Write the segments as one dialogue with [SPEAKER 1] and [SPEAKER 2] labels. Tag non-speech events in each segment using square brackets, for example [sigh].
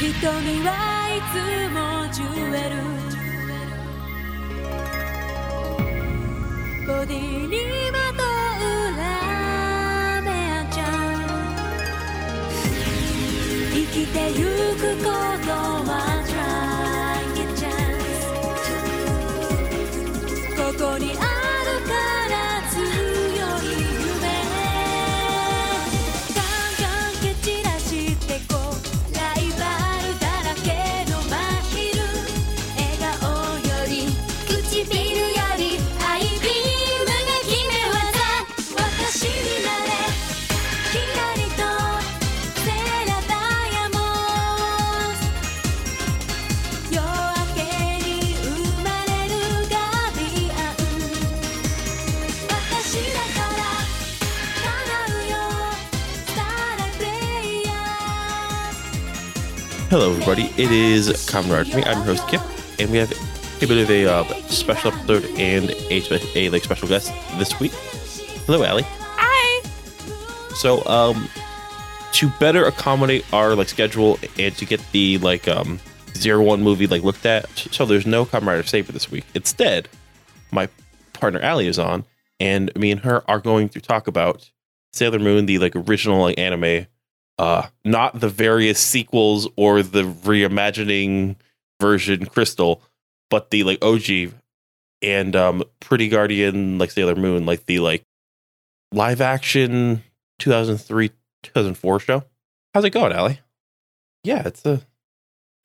[SPEAKER 1] 人にはいつもジュエルボディにまとうラーメンちゃん。生きてゆくことは Try a chance ここにあるから
[SPEAKER 2] Hello, everybody. It is Rider Me. I'm your host Kip, and we have a bit of a uh, special episode and a, spe- a like special guest this week. Hello, Allie.
[SPEAKER 3] Hi.
[SPEAKER 2] So, um, to better accommodate our like schedule and to get the like um zero one movie like looked at, so there's no Rider Saber this week. Instead, my partner Allie is on, and me and her are going to talk about Sailor Moon, the like original like anime, uh, not the various sequels or the reimagining version Crystal, but the like OG and um Pretty Guardian like Sailor Moon, like the like live action 2003 2004 show. How's it going, Allie? Yeah, it's a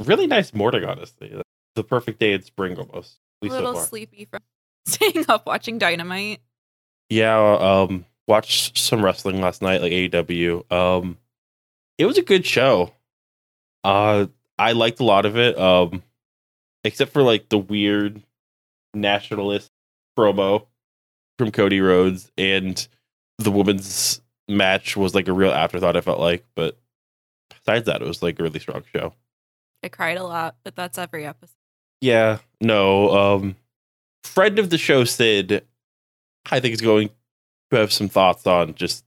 [SPEAKER 2] really nice morning, honestly. The perfect day in spring almost.
[SPEAKER 3] A
[SPEAKER 2] At least so
[SPEAKER 3] little
[SPEAKER 2] far.
[SPEAKER 3] sleepy from [laughs] staying up watching Dynamite.
[SPEAKER 2] Yeah, um, watched some wrestling last night, like AEW. Um, it was a good show. Uh, I liked a lot of it. Um, except for like the weird nationalist promo from Cody Rhodes, and the women's match was like a real afterthought. I felt like, but besides that, it was like a really strong show.
[SPEAKER 3] I cried a lot, but that's every episode.
[SPEAKER 2] Yeah, no. Um, friend of the show, Sid, I think is going to have some thoughts on just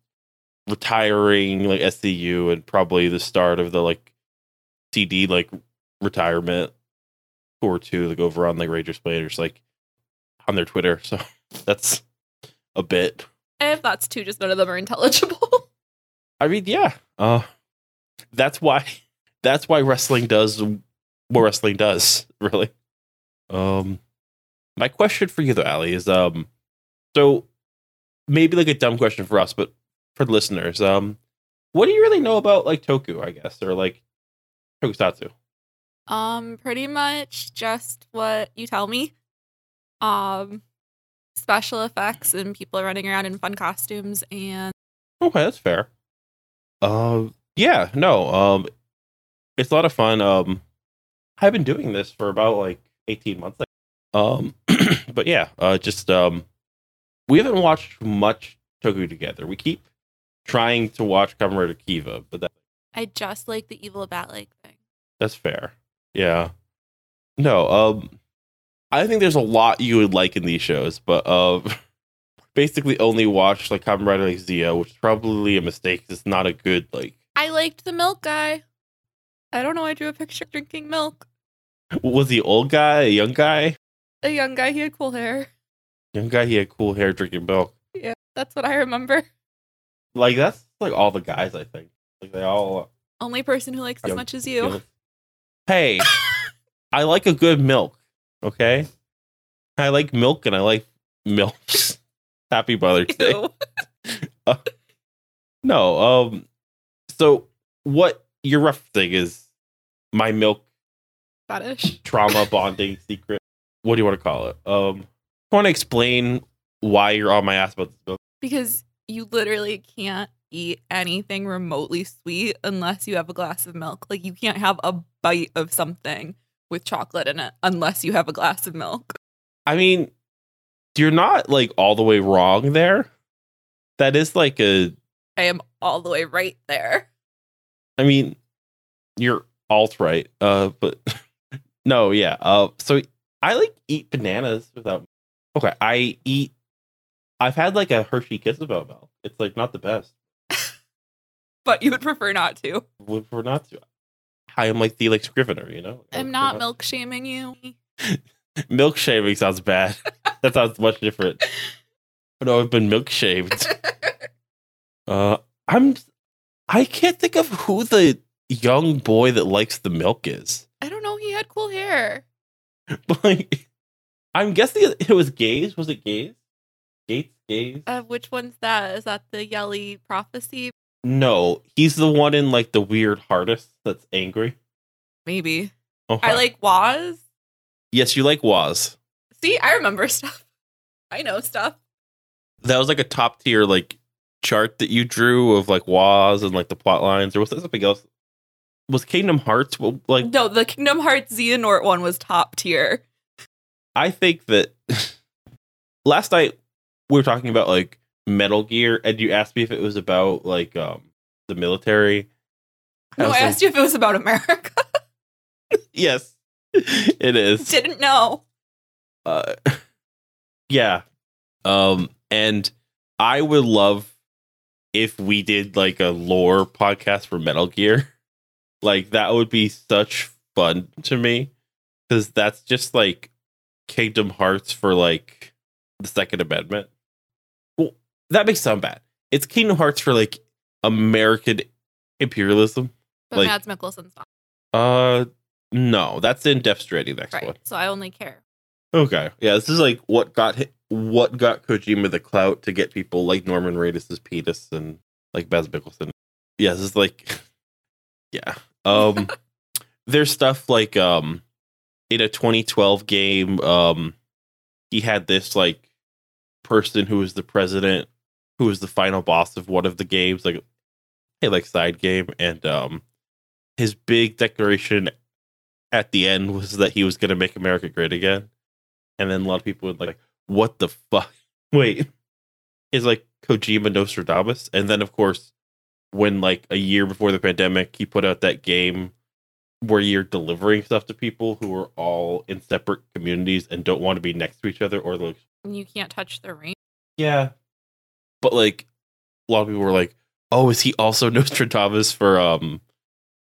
[SPEAKER 2] retiring like SCU and probably the start of the like CD like retirement or two like over on like Rangers Players like on their Twitter. So [laughs] that's a bit.
[SPEAKER 3] I have thoughts too, just none of them are intelligible. [laughs]
[SPEAKER 2] I mean, yeah. Uh, that's why. [laughs] That's why wrestling does what wrestling does. Really. Um, my question for you though, Ali, is um, so maybe like a dumb question for us, but for the listeners, um, what do you really know about like Toku? I guess or like Tokusatsu.
[SPEAKER 3] um, pretty much just what you tell me. Um, special effects and people running around in fun costumes and
[SPEAKER 2] Okay, that's fair. Um, yeah, no, um, it's a lot of fun. Um, I've been doing this for about like eighteen months. Um, [clears throat] but yeah, uh, just um, we haven't watched much Toku together. We keep trying to watch Kamen Kiva, but that,
[SPEAKER 3] I just like the evil bat like thing.
[SPEAKER 2] that's fair. Yeah. No, um, I think there's a lot you would like in these shows, but uh, [laughs] basically only watched like Kamen Rider like Zi-O, which is probably a mistake. It's not a good like
[SPEAKER 3] I liked the milk guy. I don't know. I drew a picture drinking milk.
[SPEAKER 2] Was he old guy, a young guy?
[SPEAKER 3] A young guy, he had cool hair.
[SPEAKER 2] Young guy, he had cool hair, drinking milk.
[SPEAKER 3] Yeah, that's what I remember.
[SPEAKER 2] Like that's like all the guys. I think like they all.
[SPEAKER 3] Only person who likes as much as you.
[SPEAKER 2] Hey, I like a good milk. Okay, I like milk and I like milks. [laughs] Happy Mother's Day.
[SPEAKER 3] Ew. [laughs]
[SPEAKER 2] No, um, so what your rough thing is my milk
[SPEAKER 3] Fetish.
[SPEAKER 2] trauma [laughs] bonding secret. What do you want to call it? Um, I want to explain why you're on my ass about this milk.
[SPEAKER 3] Because you literally can't eat anything remotely sweet unless you have a glass of milk. Like you can't have a bite of something with chocolate in it unless you have a glass of milk.
[SPEAKER 2] I mean, you're not like all the way wrong there. That is like a.
[SPEAKER 3] I am all the way right there.
[SPEAKER 2] I mean, you're alt right. Uh, but [laughs] no, yeah. Uh, so I like eat bananas without. Okay, I eat. I've had like a Hershey Kiss without milk. It's like not the best. [laughs]
[SPEAKER 3] But you would prefer not to.
[SPEAKER 2] Would prefer not to. I'm like the like Scrivener, you know.
[SPEAKER 3] I'm not milk shaming you. [laughs]
[SPEAKER 2] milk shaming sounds bad. [laughs] that sounds much different. No, I've been milk shaved. Uh, I'm. I can't think of who the young boy that likes the milk is.
[SPEAKER 3] I don't know. He had cool hair.
[SPEAKER 2] But like, I'm guessing it was Geiz. Was it Geiz? Gates Geiz?
[SPEAKER 3] Uh, which one's that? Is that the Yelly prophecy?
[SPEAKER 2] No, he's the one in like the weird hardest that's angry.
[SPEAKER 3] Maybe.
[SPEAKER 2] Okay.
[SPEAKER 3] I like Woz.
[SPEAKER 2] Yes, you like Woz.
[SPEAKER 3] See, I remember [laughs] stuff. I know stuff.
[SPEAKER 2] That was like a top tier like chart that you drew of like Woz and like the plot lines, or was that something else? Was Kingdom Hearts well, like?
[SPEAKER 3] No, the Kingdom Hearts Xehanort one was top tier.
[SPEAKER 2] I think that [laughs] last night we were talking about like Metal Gear, and you asked me if it was about like um the military.
[SPEAKER 3] No,
[SPEAKER 2] was
[SPEAKER 3] I
[SPEAKER 2] like,
[SPEAKER 3] asked you if it was about America. [laughs]
[SPEAKER 2] Yes, [laughs] it is.
[SPEAKER 3] Didn't know.
[SPEAKER 2] uh, [laughs] yeah um and i would love if we did like a lore podcast for metal gear like that would be such fun to me because that's just like kingdom hearts for like the second amendment that makes sound bad it's kingdom hearts for like american imperialism
[SPEAKER 3] But
[SPEAKER 2] Like-
[SPEAKER 3] Mads Mikkelsen's not.
[SPEAKER 2] uh no that's in death stranding next
[SPEAKER 3] Right.
[SPEAKER 2] one
[SPEAKER 3] So I only care.
[SPEAKER 2] Okay. Yeah, this is like what got hit, what got Kojima the clout to get people like Norman Reedus' penis and like Mads Mikkelsen. Yeah, this is like [laughs] yeah. Um [laughs] there's stuff like um in a 2012 game um he had this like person who was the president who was the final boss of one of the games like a like side game and um his big declaration at the end was that he was going to make America great again. And then a lot of people would like, what the fuck? [laughs] Wait, is like Kojima Nostradamus? And then, of course, when like a year before the pandemic, he put out that game where you're delivering stuff to people who are all in separate communities and don't want to be next to each other or like,
[SPEAKER 3] you can't touch the ring.
[SPEAKER 2] yeah. But like, a lot of people were like, oh, is he also [laughs] Nostradamus for, um,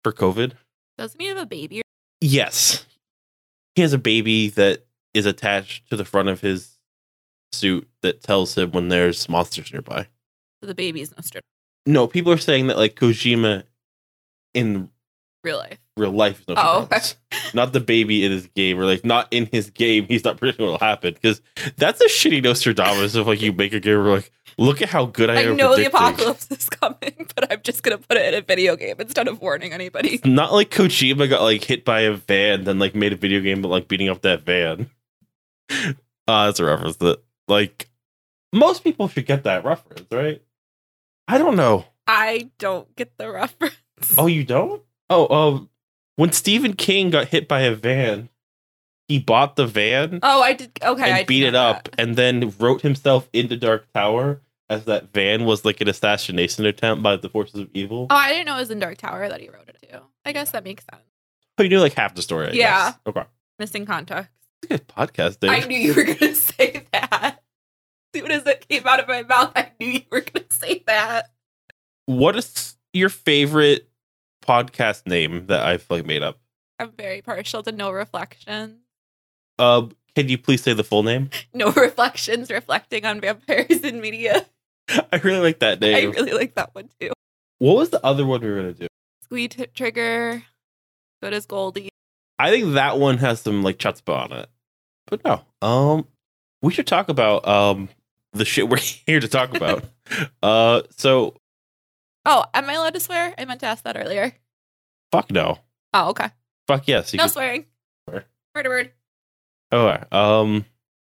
[SPEAKER 2] for COVID?
[SPEAKER 3] Doesn't he have a baby?
[SPEAKER 2] Yes. He has a baby that is attached to the front of his suit that tells him when there's monsters nearby.
[SPEAKER 3] So the baby's Nostradamus.
[SPEAKER 2] No, people are saying that like Kojima in
[SPEAKER 3] Real life.
[SPEAKER 2] real life is
[SPEAKER 3] Oh, okay. [laughs]
[SPEAKER 2] Not the baby in his game, or like not in his game, he's not predicting what'll happen. Because that's a shitty Nostradamus of like you make a game where like, look at how good I,
[SPEAKER 3] I know the apocalypse is coming, [laughs] but I'm just gonna put it in a video game instead of warning anybody.
[SPEAKER 2] It's not like Kojima got like hit by a van, then like made a video game, but like beating up that van. Uh, [laughs] that's a reference that like most people should get that reference, right? I don't know.
[SPEAKER 3] I don't get the reference.
[SPEAKER 2] Oh, you don't? Oh, um, when Stephen King got hit by a van, he bought the van
[SPEAKER 3] Oh, I did. Okay, I
[SPEAKER 2] and
[SPEAKER 3] did
[SPEAKER 2] beat it up,
[SPEAKER 3] that.
[SPEAKER 2] and then wrote himself into Dark Tower as that van was like an assassination attempt by the forces of evil.
[SPEAKER 3] Oh, I didn't know it was in Dark Tower that he wrote it too. I guess that makes sense.
[SPEAKER 2] Oh, you knew like half the story. I
[SPEAKER 3] Yeah.
[SPEAKER 2] guess. Okay.
[SPEAKER 3] Missing context.
[SPEAKER 2] It's a good podcast.
[SPEAKER 3] I knew you were gonna [laughs] say that. As soon as it came out of my mouth, I knew you were gonna say that.
[SPEAKER 2] what is your favorite podcast name that I've like made up?
[SPEAKER 3] I'm very partial to no reflections.
[SPEAKER 2] Uh, can you please say the full name? [laughs]
[SPEAKER 3] No reflections reflecting on vampires in media. [laughs]
[SPEAKER 2] I really like that name.
[SPEAKER 3] I really like that one too.
[SPEAKER 2] What was the other one we were gonna do?
[SPEAKER 3] Squeed t- trigger, good as Goldie.
[SPEAKER 2] I think that one has some like chutzpah on it. But no, um, we should talk about um the shit [laughs] we're here to talk about. uh, so
[SPEAKER 3] Oh, am I allowed to swear? I meant to ask that earlier.
[SPEAKER 2] fuck no,
[SPEAKER 3] Oh, okay.
[SPEAKER 2] fuck yes. You
[SPEAKER 3] no swearing.
[SPEAKER 2] Swear.
[SPEAKER 3] Word to word.
[SPEAKER 2] Oh, um,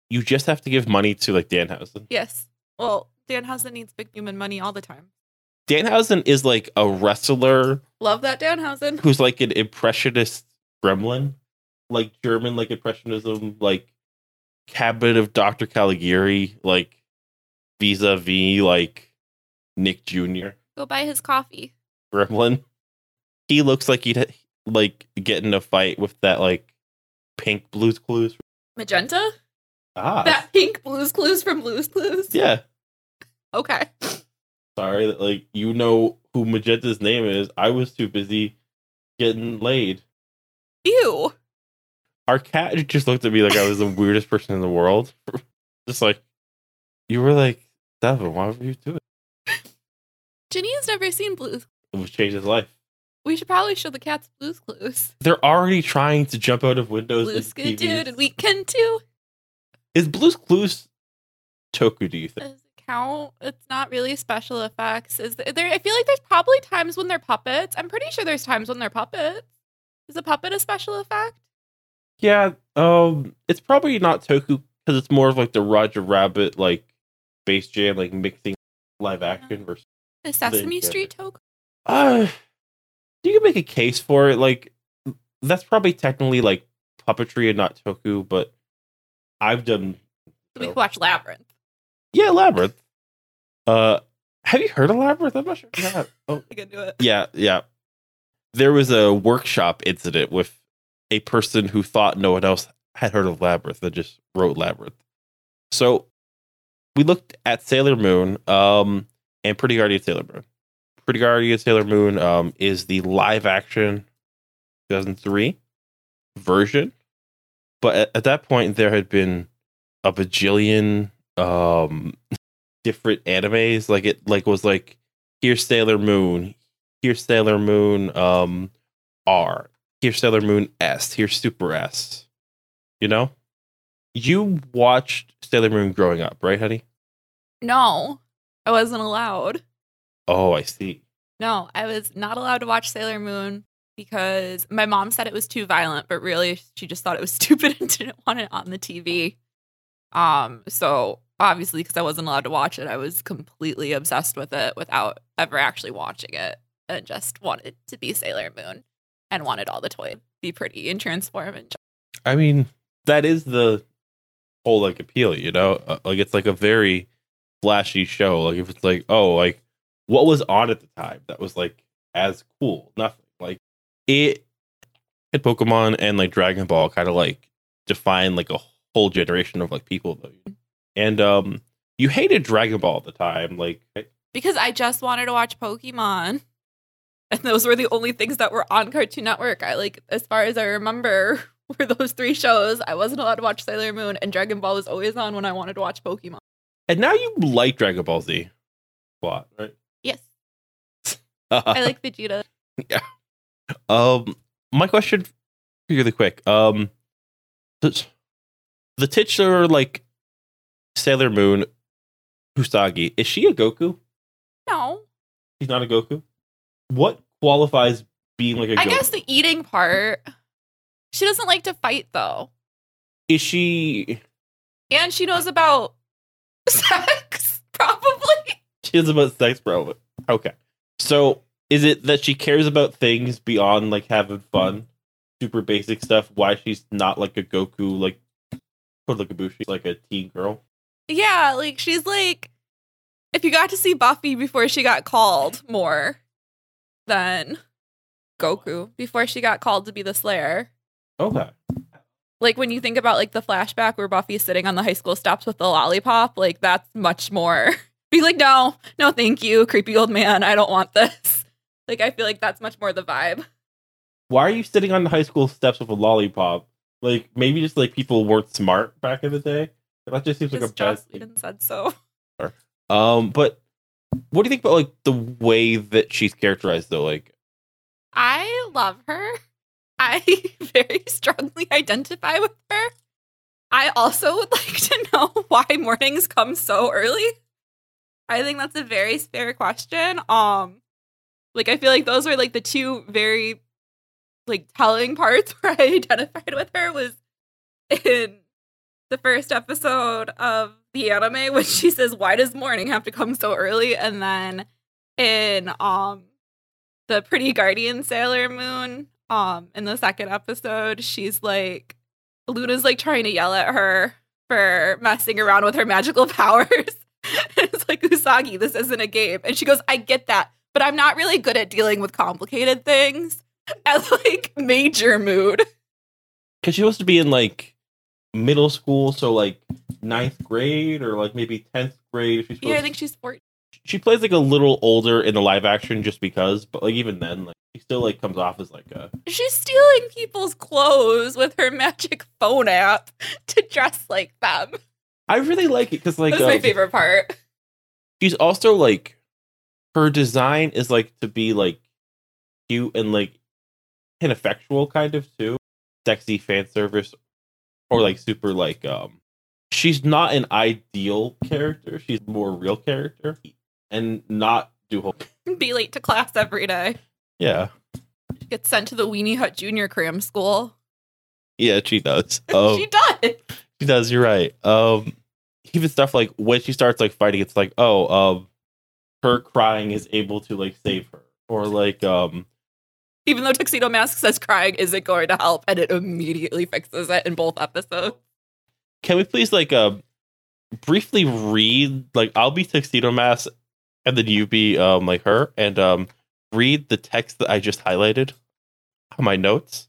[SPEAKER 2] you just have to give money to like Danhausen.
[SPEAKER 3] Yes. Well, Danhausen needs big human money all the time.
[SPEAKER 2] Danhausen is like a wrestler
[SPEAKER 3] Love that Danhausen.
[SPEAKER 2] who's like an impressionist gremlin, like German like impressionism, like cabinet of Dr. Caligari, like vis-a-vis like Nick Jr.
[SPEAKER 3] Go buy his coffee.
[SPEAKER 2] gremlin. He looks like he'd like get in a fight with that like pink blues clues.
[SPEAKER 3] Magenta?
[SPEAKER 2] Ah,
[SPEAKER 3] That pink Blues Clues from Blues Clues?
[SPEAKER 2] yeah.
[SPEAKER 3] Okay.
[SPEAKER 2] Sorry that like you know who Magenta's name is. I was too busy getting laid.
[SPEAKER 3] Ew.
[SPEAKER 2] Our cat just looked at me like I was the weirdest person in the world. [laughs] just like you were like, Devin, why were you doing?
[SPEAKER 3] Has never seen Blues.
[SPEAKER 2] It was changed his life.
[SPEAKER 3] We should probably show the cats Blues Clues.
[SPEAKER 2] They're already trying to jump out of windows.
[SPEAKER 3] Blues Good. Dude and Weekend too.
[SPEAKER 2] Is Blue's Clues Toku? Do you think?
[SPEAKER 3] Does it count? It's not really special effects. Is there? I feel like there's probably times when they're puppets. I'm pretty sure there's times when they're puppets. Is a puppet a special effect?
[SPEAKER 2] Yeah, um, it's probably not Toku because it's more of like the Roger Rabbit like Space Jam, like mixing live action versus.
[SPEAKER 3] Is Sesame
[SPEAKER 2] get
[SPEAKER 3] Street
[SPEAKER 2] it.
[SPEAKER 3] Toku?
[SPEAKER 2] Uh, you can make a case for it. Like that's probably technically like puppetry and not Toku, but I've done.
[SPEAKER 3] We could watch Labyrinth.
[SPEAKER 2] Yeah, Labyrinth. Uh, have you heard of Labyrinth? I'm not sure. have. Oh, [laughs]
[SPEAKER 3] I can do it.
[SPEAKER 2] yeah, yeah. There was a workshop incident with a person who thought no one else had heard of Labyrinth that just wrote Labyrinth. So we looked at Sailor Moon um, and Pretty Guardian Sailor Moon. Pretty Guardian Sailor Moon um, is the live action 2003 version. But at, at that point, there had been a bajillion um, [laughs] different animes. Like it like was like here's Sailor Moon, here's Sailor Moon um R, here's Sailor Moon S, here's Super S. You know? You watched Sailor Moon growing up, right, honey?
[SPEAKER 3] No, I wasn't allowed.
[SPEAKER 2] Oh, I see.
[SPEAKER 3] No, I was not allowed to watch Sailor Moon because my mom said it was too violent, but really she just thought it was [laughs] stupid and didn't want it on the TV. Um, so obviously because I wasn't allowed to watch it, I was completely obsessed with it without ever actually watching it and just wanted to be Sailor Moon and wanted all the toys to be pretty and transform and
[SPEAKER 2] I mean, that is the whole like appeal, you know? Uh, like it's like a very flashy show. Like if it's like, oh, like what was on at the time that was like as cool? Nothing. Like it and Pokemon and like Dragon Ball kind of like define like a whole generation of like people though. And um you hated Dragon Ball at the time, like
[SPEAKER 3] because I just wanted to watch Pokemon. And those were the only things that were on Cartoon Network. I like, as far as I remember, [laughs] were those three shows. I wasn't allowed to watch Sailor Moon, and Dragon Ball was always on when I wanted to watch Pokemon.
[SPEAKER 2] And now you like Dragon Ball Z a lot, right?
[SPEAKER 3] Yes, [laughs] I like Vegeta. Yeah.
[SPEAKER 2] Um, my question, really quick. Um, the, the titular like Sailor Moon Usagi is she a Goku?
[SPEAKER 3] No,
[SPEAKER 2] She's not a Goku. What qualifies being like a
[SPEAKER 3] I
[SPEAKER 2] Goku?
[SPEAKER 3] I guess the eating part. She doesn't like to fight though,
[SPEAKER 2] is she?
[SPEAKER 3] and she knows about [laughs] sex. Probably.
[SPEAKER 2] She is about sex, probably. Okay, so is it that she cares about things beyond like having fun, super basic stuff? Why she's not like a Goku, like like a Bushi, like a teen girl?
[SPEAKER 3] Yeah, like she's like, if you got to see Buffy before she got called more than Goku before she got called to be the Slayer.
[SPEAKER 2] Okay.
[SPEAKER 3] Like when you think about like the flashback where Buffy's sitting on the high school steps with the lollipop, like that's much more. [laughs] Be like, no, no, thank you, creepy old man. I don't want this. [laughs] Like I feel like that's much more the vibe.
[SPEAKER 2] why are you sitting on the high school steps with a lollipop? Like maybe just like people weren't smart back in the day. That just seems like a
[SPEAKER 3] Just
[SPEAKER 2] bad
[SPEAKER 3] Joss
[SPEAKER 2] thing.
[SPEAKER 3] Whedon said so.
[SPEAKER 2] Um, but what do you think about like the way that she's characterized though? Like,
[SPEAKER 3] I love her. I [laughs] very strongly identify with her. I also would like to [laughs] know why mornings come so early. I think that's a very fair question. Um like I feel like those were like the two very like telling parts [laughs] where I identified with her was in the first episode of the anime when she says why does morning have to come so early and then in um the pretty guardian sailor moon um in the second episode she's like luna's like trying to yell at her for messing around with her magical [laughs] powers. [laughs] It's like usagi this isn't a game. And she goes i get that but i'm not really good at dealing with complicated things. [laughs] At like major mood.
[SPEAKER 2] Because she supposed to be in like middle school, so like ninth grade or like maybe tenth grade. If she's
[SPEAKER 3] yeah i think she's 14
[SPEAKER 2] she plays like a little older in the live action just because, but like even then, like she still like comes off as like a
[SPEAKER 3] She's stealing people's clothes with her magic phone app [laughs] to dress like them.
[SPEAKER 2] I really like it because like
[SPEAKER 3] That's my
[SPEAKER 2] um,
[SPEAKER 3] favorite part.
[SPEAKER 2] she's also like her design is like to be like cute and like ineffectual kind of too sexy fan service or like super like um she's not an ideal character she's more real character and not do whole [laughs]
[SPEAKER 3] Be late to class every day.
[SPEAKER 2] yeah
[SPEAKER 3] Get sent to the Weenie Hut Junior Cram School.
[SPEAKER 2] yeah she does um, [laughs]
[SPEAKER 3] she does.
[SPEAKER 2] she does you're right um even stuff like when she starts like fighting it's like oh um her crying is able to like save her or like um
[SPEAKER 3] Even though Tuxedo Mask says crying isn't going to help, and it immediately fixes it in both episodes.
[SPEAKER 2] can we please like uh briefly read like I'll be tuxedo mask and then you be um like her and um read the text that I just highlighted on my notes.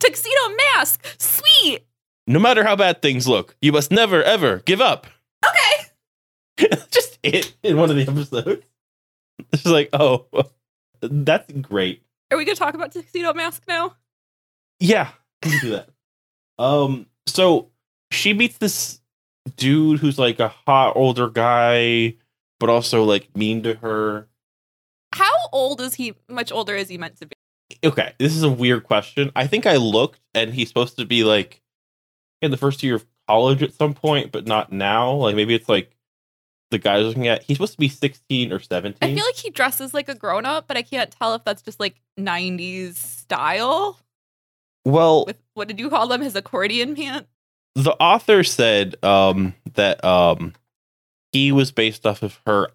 [SPEAKER 3] Tuxedo Mask, sweet.
[SPEAKER 2] No matter how bad things look, you must never ever give up.
[SPEAKER 3] Okay. [laughs]
[SPEAKER 2] just it in one of the episodes. It's just like, oh [laughs] that's great.
[SPEAKER 3] Are we gonna talk about Tuxedo Mask now?
[SPEAKER 2] Yeah, we can do that. [laughs] Um, so she meets this dude who's like a hot older guy, but also like mean to her.
[SPEAKER 3] How old is he? Much older is he meant to be?
[SPEAKER 2] Okay, this is a weird question. I think I looked, and he's supposed to be like in the first year of college at some point, but not now. Like maybe it's like the guy looking at. He's supposed to be sixteen or
[SPEAKER 3] 17.
[SPEAKER 2] I
[SPEAKER 3] feel like he dresses like a grown up, but I can't tell if that's just like '90s style.
[SPEAKER 2] well,
[SPEAKER 3] With what did you call them? His accordion pants.
[SPEAKER 2] the author said um, that um, he was based off of her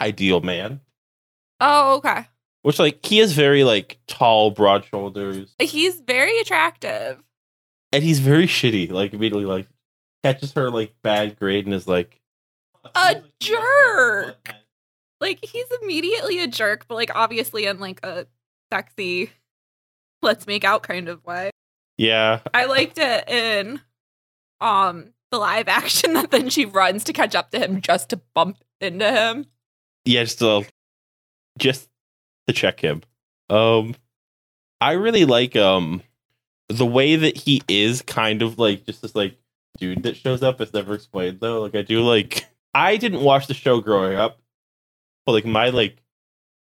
[SPEAKER 2] ideal man.
[SPEAKER 3] Oh, okay.
[SPEAKER 2] which like he is very like tall, broad shoulders,
[SPEAKER 3] He's very attractive.
[SPEAKER 2] and he's very shitty. Like immediately, like catches her like bad grade and is like
[SPEAKER 3] A jerk. Like he's immediately a jerk, but like obviously in like a sexy, let's make out kind of way.
[SPEAKER 2] Yeah,
[SPEAKER 3] I liked it in um the live action that then she runs to catch up to him just to bump into him.
[SPEAKER 2] yeah, just uh, just to check him. Um, I really like um the way that he is kind of like just this like dude that shows up. It's never explained though. Like I do like I didn't watch the show growing up, but like my like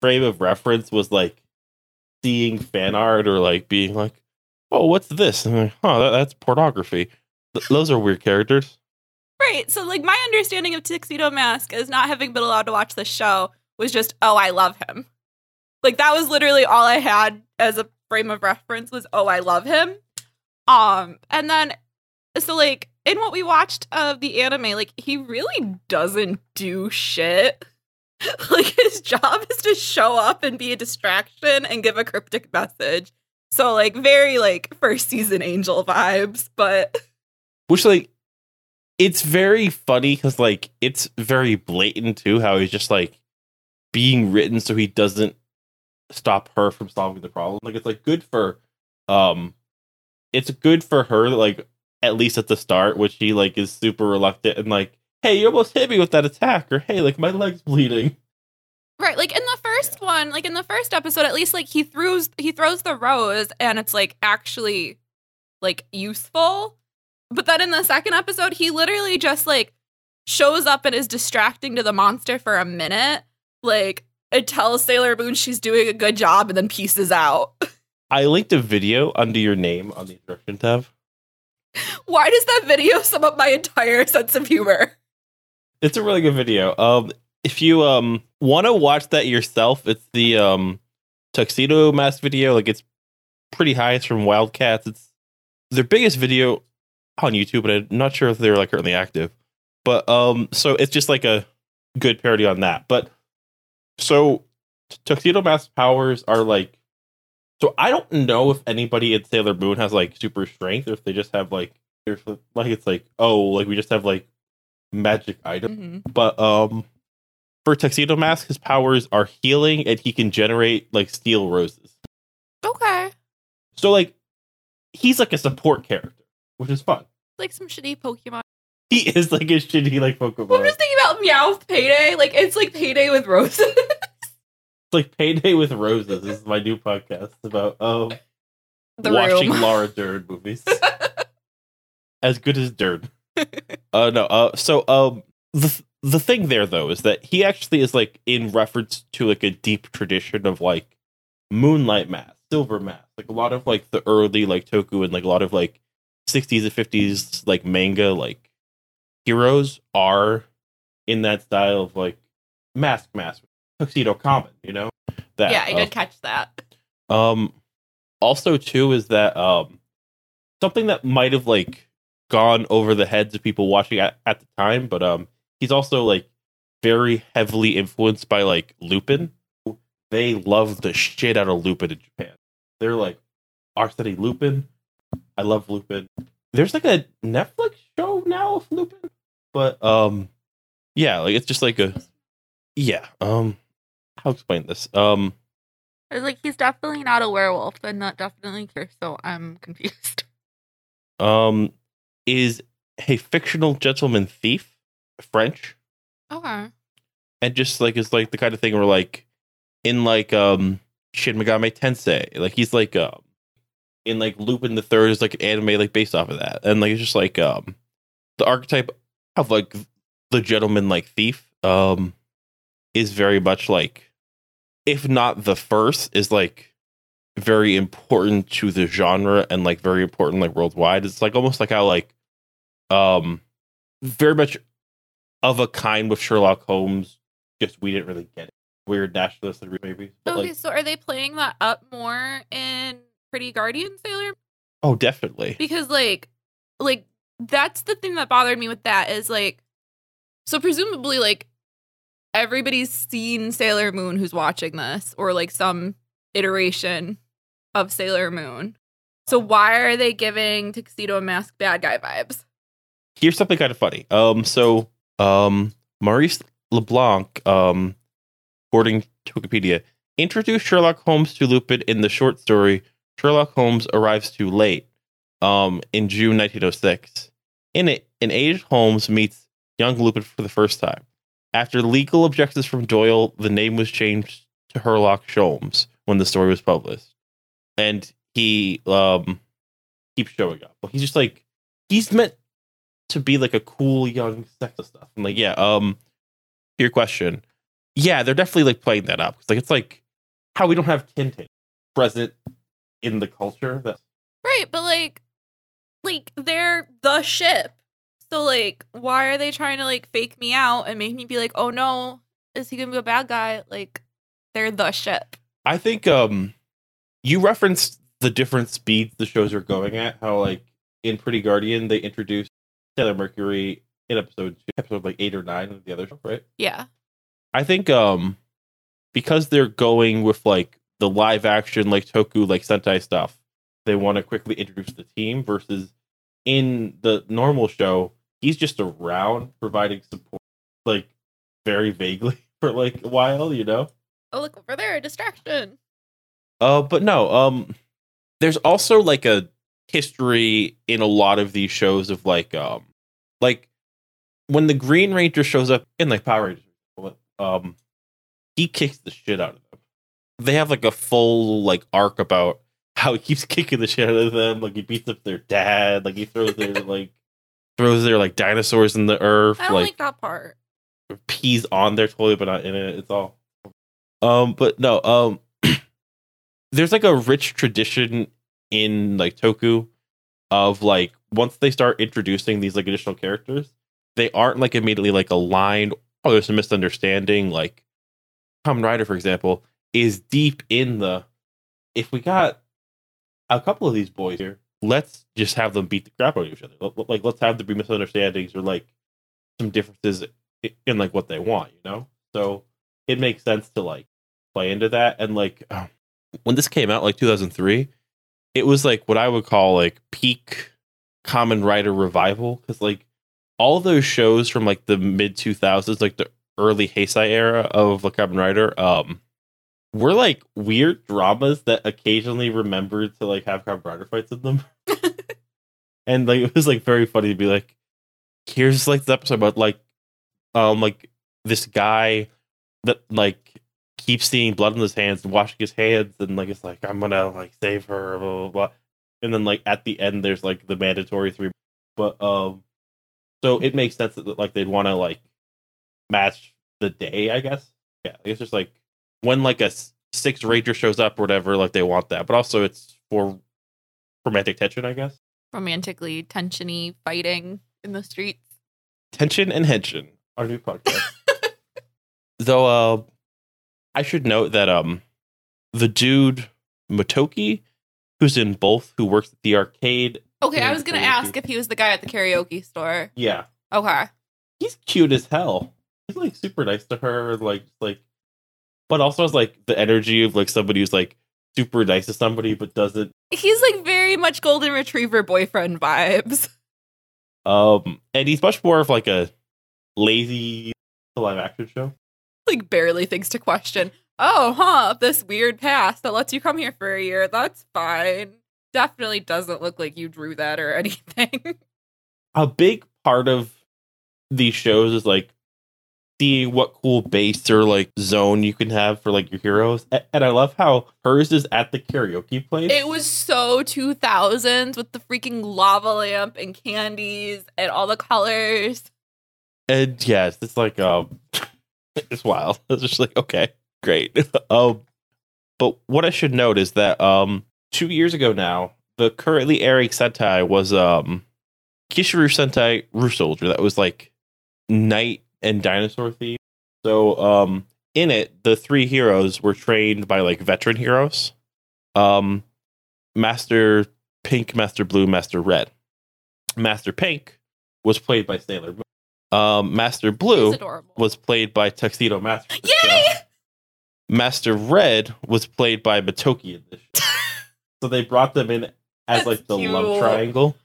[SPEAKER 2] frame of reference was like seeing fan art or like being like, oh, what's this? And I'm like, oh, that, that's pornography. Th- those are weird characters.
[SPEAKER 3] Right. So like my understanding of Tuxedo Mask is not having been allowed to watch the show was just, oh, I love him. Like that was literally all I had as a frame of reference was, oh, I love him. Um, and then so like in what we watched of the anime, like he really doesn't do shit. [laughs] like his job is to show up and be a distraction and give a cryptic message. So like very like first season angel vibes, but [laughs]
[SPEAKER 2] Which like it's very funny because like it's very blatant too how he's just like being written so he doesn't stop her from solving the problem. Like it's like good for um it's good for her like at least at the start, which he like is super reluctant and like, hey, you almost hit me with that attack, or hey, like my leg's bleeding.
[SPEAKER 3] Right, like in the first one, like in the first episode, at least like he throws he throws the rose and it's like actually like useful. But then in the second episode, he literally just like shows up and is distracting to the monster for a minute. Like it tells Sailor Moon she's doing a good job and then pieces out. [laughs]
[SPEAKER 2] I linked a video under your name on the instruction tab.
[SPEAKER 3] Why does that video sum up my entire sense of humor?
[SPEAKER 2] It's a really good video. Um, if you um want to watch that yourself, it's the um tuxedo mask video. Like it's pretty high. It's from Wildcats. It's their biggest video on YouTube, but I'm not sure if they're like currently active. But um, so it's just like a good parody on that. But so tuxedo mask powers are like. So I don't know if anybody in Sailor Moon has like super strength, or if they just have like, there's like it's like oh, like we just have like magic items
[SPEAKER 3] Mhm.
[SPEAKER 2] but um for tuxedo mask his powers are healing and he can generate like steel roses
[SPEAKER 3] Okay.
[SPEAKER 2] so like he's like a support character which is fun
[SPEAKER 3] Like some shitty Pokemon.
[SPEAKER 2] he is like a shitty like
[SPEAKER 3] Well, I'm just thinking about Meowth Payday? Like it's like Payday with roses.
[SPEAKER 2] It's like Payday with Roses. This is my new podcast about um
[SPEAKER 3] the
[SPEAKER 2] watching
[SPEAKER 3] room.
[SPEAKER 2] Laura Dern movies. [laughs] as good as Dern. uh no, uh so um the the thing there though is that he actually is like in reference to like a deep tradition of like Moonlight Mask, silver math. Like a lot of like the early like Toku and like a lot of like 60s and 50s like manga like heroes are in that style of like mask mask tuxedo Kamen, you know? That
[SPEAKER 3] yeah, I
[SPEAKER 2] uh,
[SPEAKER 3] did catch that.
[SPEAKER 2] um also too is that um something that might have like gone over the heads of people watching at, at the time, but um he's also like very heavily influenced by like Lupin. They love the shit out of Lupin in Japan. They're like Arsène Lupin. I love Lupin. There's like a Netflix show now of Lupin. But um yeah, like it's just like a yeah, um how explain this? Um
[SPEAKER 4] I was like, he's definitely not a werewolf, and not definitely here, so I'm confused. [laughs]
[SPEAKER 2] um, is a fictional gentleman thief, French,
[SPEAKER 4] Okay.
[SPEAKER 2] and just like it's like the kind of thing where like in like um Shin Megami Tensei, like he's like um in like Lupin the Third is like an anime like based off of that, and like it's just like um the archetype of like the gentleman like thief um is very much like if not the first is like very important to the genre and like very important like worldwide. It's like almost like how like um very much of a kind with Sherlock Holmes just we didn't really get it. Weird nationalist maybe
[SPEAKER 3] Okay,
[SPEAKER 2] like
[SPEAKER 3] so are they playing that up more in Pretty Guardian Sailor?
[SPEAKER 2] oh definitely
[SPEAKER 3] Because like like that's the thing that bothered me with that is like so presumably like everybody's seen Sailor Moon who's watching this or like some iteration of Sailor Moon. So why are they giving Tuxedo and Mask bad guy vibes?
[SPEAKER 2] here's something kind of funny. Um, so um, Maurice LeBlanc, um, according to Wikipedia, introduced Sherlock Holmes to Lupin in the short story "Sherlock Holmes Arrives Too Late" um, in June 1906. In it, an aged Holmes meets young Lupin for the first time. After legal objections from Doyle, the name was changed to Herlock Sholmes when the story was published, and he um keeps showing up. He's just like he's meant to be like a cool young sexist stuff. And like, yeah, um your question. Yeah, they're definitely like playing that up. like it's like how we don't have Tintin present in the culture. That
[SPEAKER 3] Right, but like like they're the ship. So like why are they trying to like fake me out and make me be like, "Oh no, is he going to be a bad guy?" Like they're the ship.
[SPEAKER 2] I think um you referenced the different speeds the shows are going at. How like in Pretty Guardian they introduced Sailor Mercury in episode two, episode like eight or nine of the other show, right?
[SPEAKER 3] Yeah.
[SPEAKER 2] I think um because they're going with like the live action like Toku like Sentai stuff, they want to quickly introduce the team versus in the normal show, he's just around providing support like very vaguely [laughs] for like a while, you know?
[SPEAKER 3] Oh, look over there, a distraction.
[SPEAKER 2] Uh but no, um there's also like a history in a lot of these shows of like um like when the Green Ranger shows up in like Power Rangers, um he kicks the shit out of them. They have like a full like arc about how he keeps [laughs] kicking the shit out of them. Like he beats up their dad. Like he throws their [laughs] like throws their like dinosaurs in the earth.
[SPEAKER 3] I don't
[SPEAKER 2] like
[SPEAKER 3] like that part.
[SPEAKER 2] peas on their toilet but not in it. It's all um but no, um [clears throat] there's like a rich tradition in like Toku of like once they start introducing these like additional characters, they aren't like immediately like aligned oh there's a misunderstanding like Kamen Rider for example is deep in the if we got a couple of these boys here let's just have them beat the crap out of each other like let's have there be misunderstandings or like some differences in like what they want, you know? So it makes sense to like play into that. And like uh, when this came out, like 2003, it was like what I would call like peak Kamen Rider revival. Cause like all those shows from like the mid 2000s, like the early Heisei era of like Kamen Rider, um, were like weird dramas that occasionally remembered to like have Rider fights in them. [laughs] and like it was like very funny to be like, here's like the episode about like um like this guy that like keeps seeing blood on his hands and washing his hands and like it's like I'm gonna like save her blah blah blah and then like at the end there's like the mandatory three but um so it makes sense that like they'd want to like match the day I guess yeah I guess just like when like a six ranger shows up or whatever like they want that but also it's for romantic tension I guess
[SPEAKER 3] Romantically tensiony fighting in the streets.
[SPEAKER 2] Tension and Henshin, our new podcast. [laughs] Though uh I should note that um the dude Motoki, who's in both, who works at the arcade.
[SPEAKER 3] Okay, I was gonna ask if he was the guy at the karaoke store.
[SPEAKER 2] Yeah.
[SPEAKER 3] Okay.
[SPEAKER 2] He's cute as hell. He's like super nice to her, like like but also has like the energy of like somebody who's like super nice to somebody but doesn't
[SPEAKER 3] He's like very much golden retriever boyfriend vibes. [laughs]
[SPEAKER 2] um and he's much more of like a lazy live action show.
[SPEAKER 3] Like barely thinks to question. Oh, huh, this weird past that lets you come here for a year. That's fine. Definitely doesn't look like you drew that or [laughs] anything.
[SPEAKER 2] a big part of these shows is like seeing what cool base or like zone you can have for like your heroes. And I love how hers is at the karaoke place.
[SPEAKER 3] It was so 2000s with the freaking lava lamp and candies and all the colors.
[SPEAKER 2] and yeah, it's like um [laughs] it's wild. [laughs] It's just like, okay, great. [laughs] um but what I should note is that um two years ago now, the currently airing Sentai was um Kishiryu Sentai Ryusoulger that was like knight and dinosaur theme. So um in it, the three heroes were trained by like veteran heroes. Um Master Pink, Master Blue, Master Red. Master Pink was played by Sailor Moon. Um Master Blue was played by Tuxedo Master. [laughs]
[SPEAKER 3] Yay!
[SPEAKER 2] Master Red was played by Motoki in this show. [laughs] so they brought them in as
[SPEAKER 3] That's
[SPEAKER 2] like the love triangle.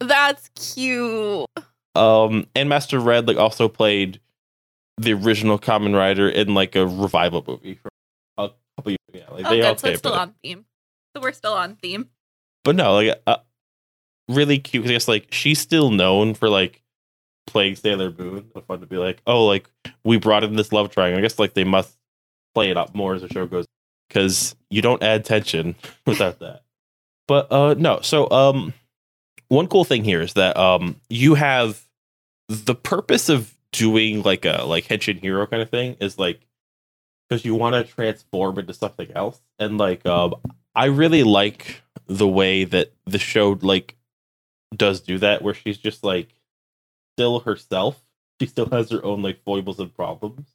[SPEAKER 3] That's cute.
[SPEAKER 2] Um, and Master Red like also played the original Kamen Rider in like a revival movie from a couple years ago. Like
[SPEAKER 3] Oh,
[SPEAKER 2] they all.
[SPEAKER 3] So it's still on theme. So we're still on theme.
[SPEAKER 2] but no, like uh, really cute. I guess like she's still known for like playing Sailor Moon. It's fun to be like, oh, like we brought in this love triangle. I guess like they must play it up more as the show goes because you don't add tension [laughs] without that. But uh no, so um one cool thing here is that um you have the purpose of doing like a like henshin hero kind of thing is like because you want to transform into something else and like um I really like the way that the show like does do that where she's just like still herself. She still has her own like foibles and problems.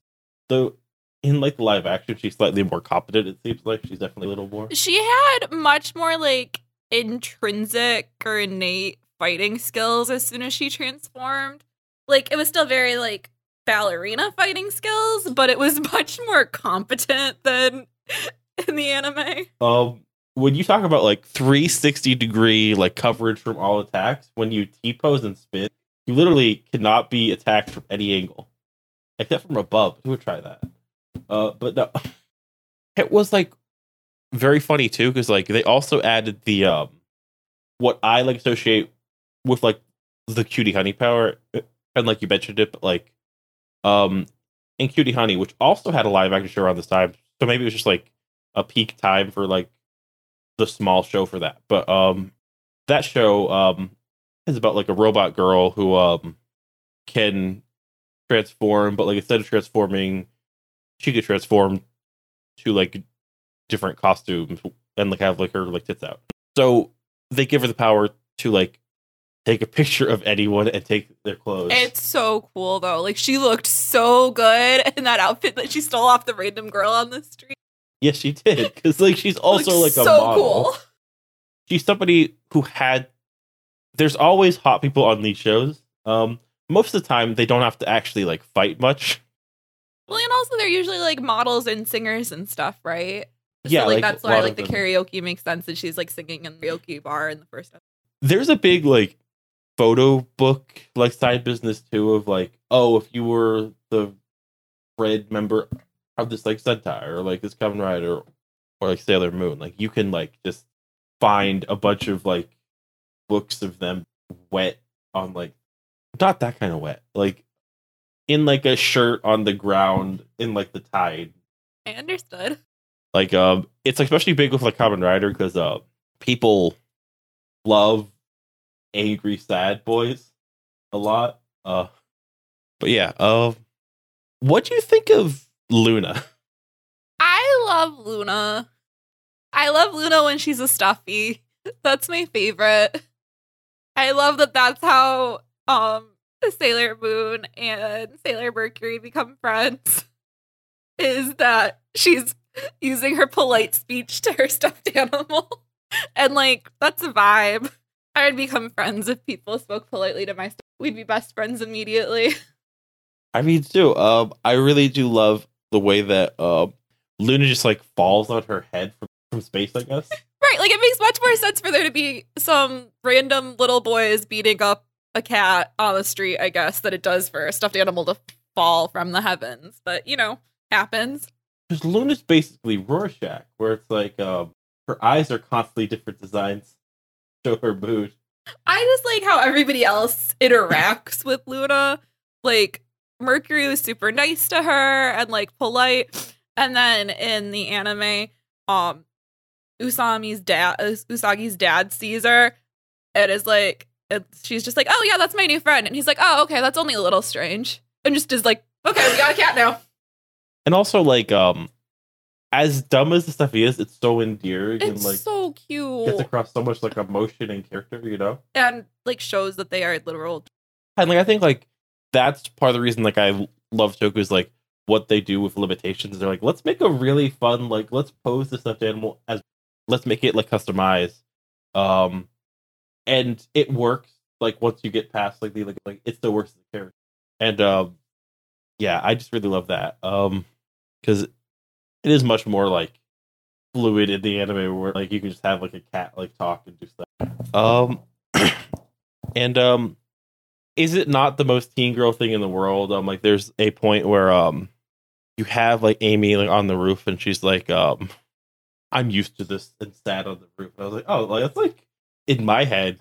[SPEAKER 2] So in like the live action, she's slightly more competent. It seems like she's definitely a little more.
[SPEAKER 3] She had much more like intrinsic or innate fighting skills as soon as she transformed. Like it was still very like ballerina fighting skills, but it was [laughs] much more competent than [laughs] in the anime.
[SPEAKER 2] Um, when you talk about like 360 degree like coverage from all attacks, when you T pose and spin, you literally cannot be attacked from any angle, except from above. Who would try that? Uh, but no, [laughs] it was like very funny too because like they also added the um what I like associate with like the cutie honey power, and like you mentioned it, but like um in Cutie Honey, which also had a live action show around this time, so maybe it was just like a peak time for like the small show for that. But um that show um is about like a robot girl who um can transform, but like instead of transforming, she could transform to like different costumes and like have like her like tits out. So they give her the power to like take a picture of anyone and take their clothes.
[SPEAKER 3] It's so cool though. Like she looked so good in that outfit that she stole off the random girl on the street.
[SPEAKER 2] yes, she did because like she's also like a
[SPEAKER 3] so
[SPEAKER 2] model.
[SPEAKER 3] cool.
[SPEAKER 2] she's somebody who had there's always hot people on these shows um most of the time they don't have to actually like fight much
[SPEAKER 3] Well, and also they're usually like models and singers and stuff, right?
[SPEAKER 2] Yeah,
[SPEAKER 3] so, like,
[SPEAKER 2] like,
[SPEAKER 3] that's why like the
[SPEAKER 2] them.
[SPEAKER 3] karaoke makes sense that she's like singing in the karaoke bar in the first episode.
[SPEAKER 2] there's a big like photo book like side business too of like oh if you were the red member of this like sentai or like this Kamen Rider or like Sailor Moon like you can like just find a bunch of like books of them wet on like not that kind of wet like in like a shirt on the ground in like the tide.
[SPEAKER 3] I understood.
[SPEAKER 2] Like um it's especially big with like Kamen Rider because uh people love angry sad boys a lot. Uh but yeah, uh what do you think of Luna? [laughs]
[SPEAKER 3] I love Luna. I love Luna when she's a stuffy. That's my favorite. I love that that's how um Sailor Moon and Sailor Mercury become friends. [laughs] Is that she's [laughs] using her polite speech to her stuffed animal. And like that's a vibe. I would become friends if people spoke politely to my stuff. We'd be best friends immediately.
[SPEAKER 2] I mean too, um I really do love the way that um Luna just like falls on her head from, from space, I guess. [laughs]
[SPEAKER 3] Right, like it makes much more sense for there to be some random little boys beating up a cat on the street, I guess, than it does for a stuffed animal to fall from the heavens. But you know, happens.
[SPEAKER 2] Because Luna's basically Rorschach, where it's like um, her eyes are constantly different designs, show her mood.
[SPEAKER 3] I just like how everybody else interacts with Luna. Like Mercury was super nice to her and like polite, and then in the anime, um, Usami's dad, Usagi's dad sees her and is like, and she's just like, oh yeah, that's my new friend, and he's like, oh okay, that's only a little strange, and just is like, okay, we got a cat now.
[SPEAKER 2] And also, like, um, as dumb as the stuff is, it's so endearing and
[SPEAKER 3] It's
[SPEAKER 2] like
[SPEAKER 3] so cute.
[SPEAKER 2] gets across so much like emotion and character, you know.
[SPEAKER 3] and like shows that they are literal.
[SPEAKER 2] And like, I think like that's part of the reason like I love Toku is like what they do with limitations. They're like, let's make a really fun like let's pose the stuffed animal as let's make it like customized, um, and it works. Like once you get past like the like, like it still works as a character, and um, yeah, I just really love that um because it is much more like fluid in the anime where like you can just have like a cat like talk and do stuff. Um, [clears throat] and um, is it not the most teen girl thing in the world? Um, like there's a point where um, you have like Amy like on the roof and she's like um, I'm used to this and sat on the roof. And I was like, oh, like that's like in my head,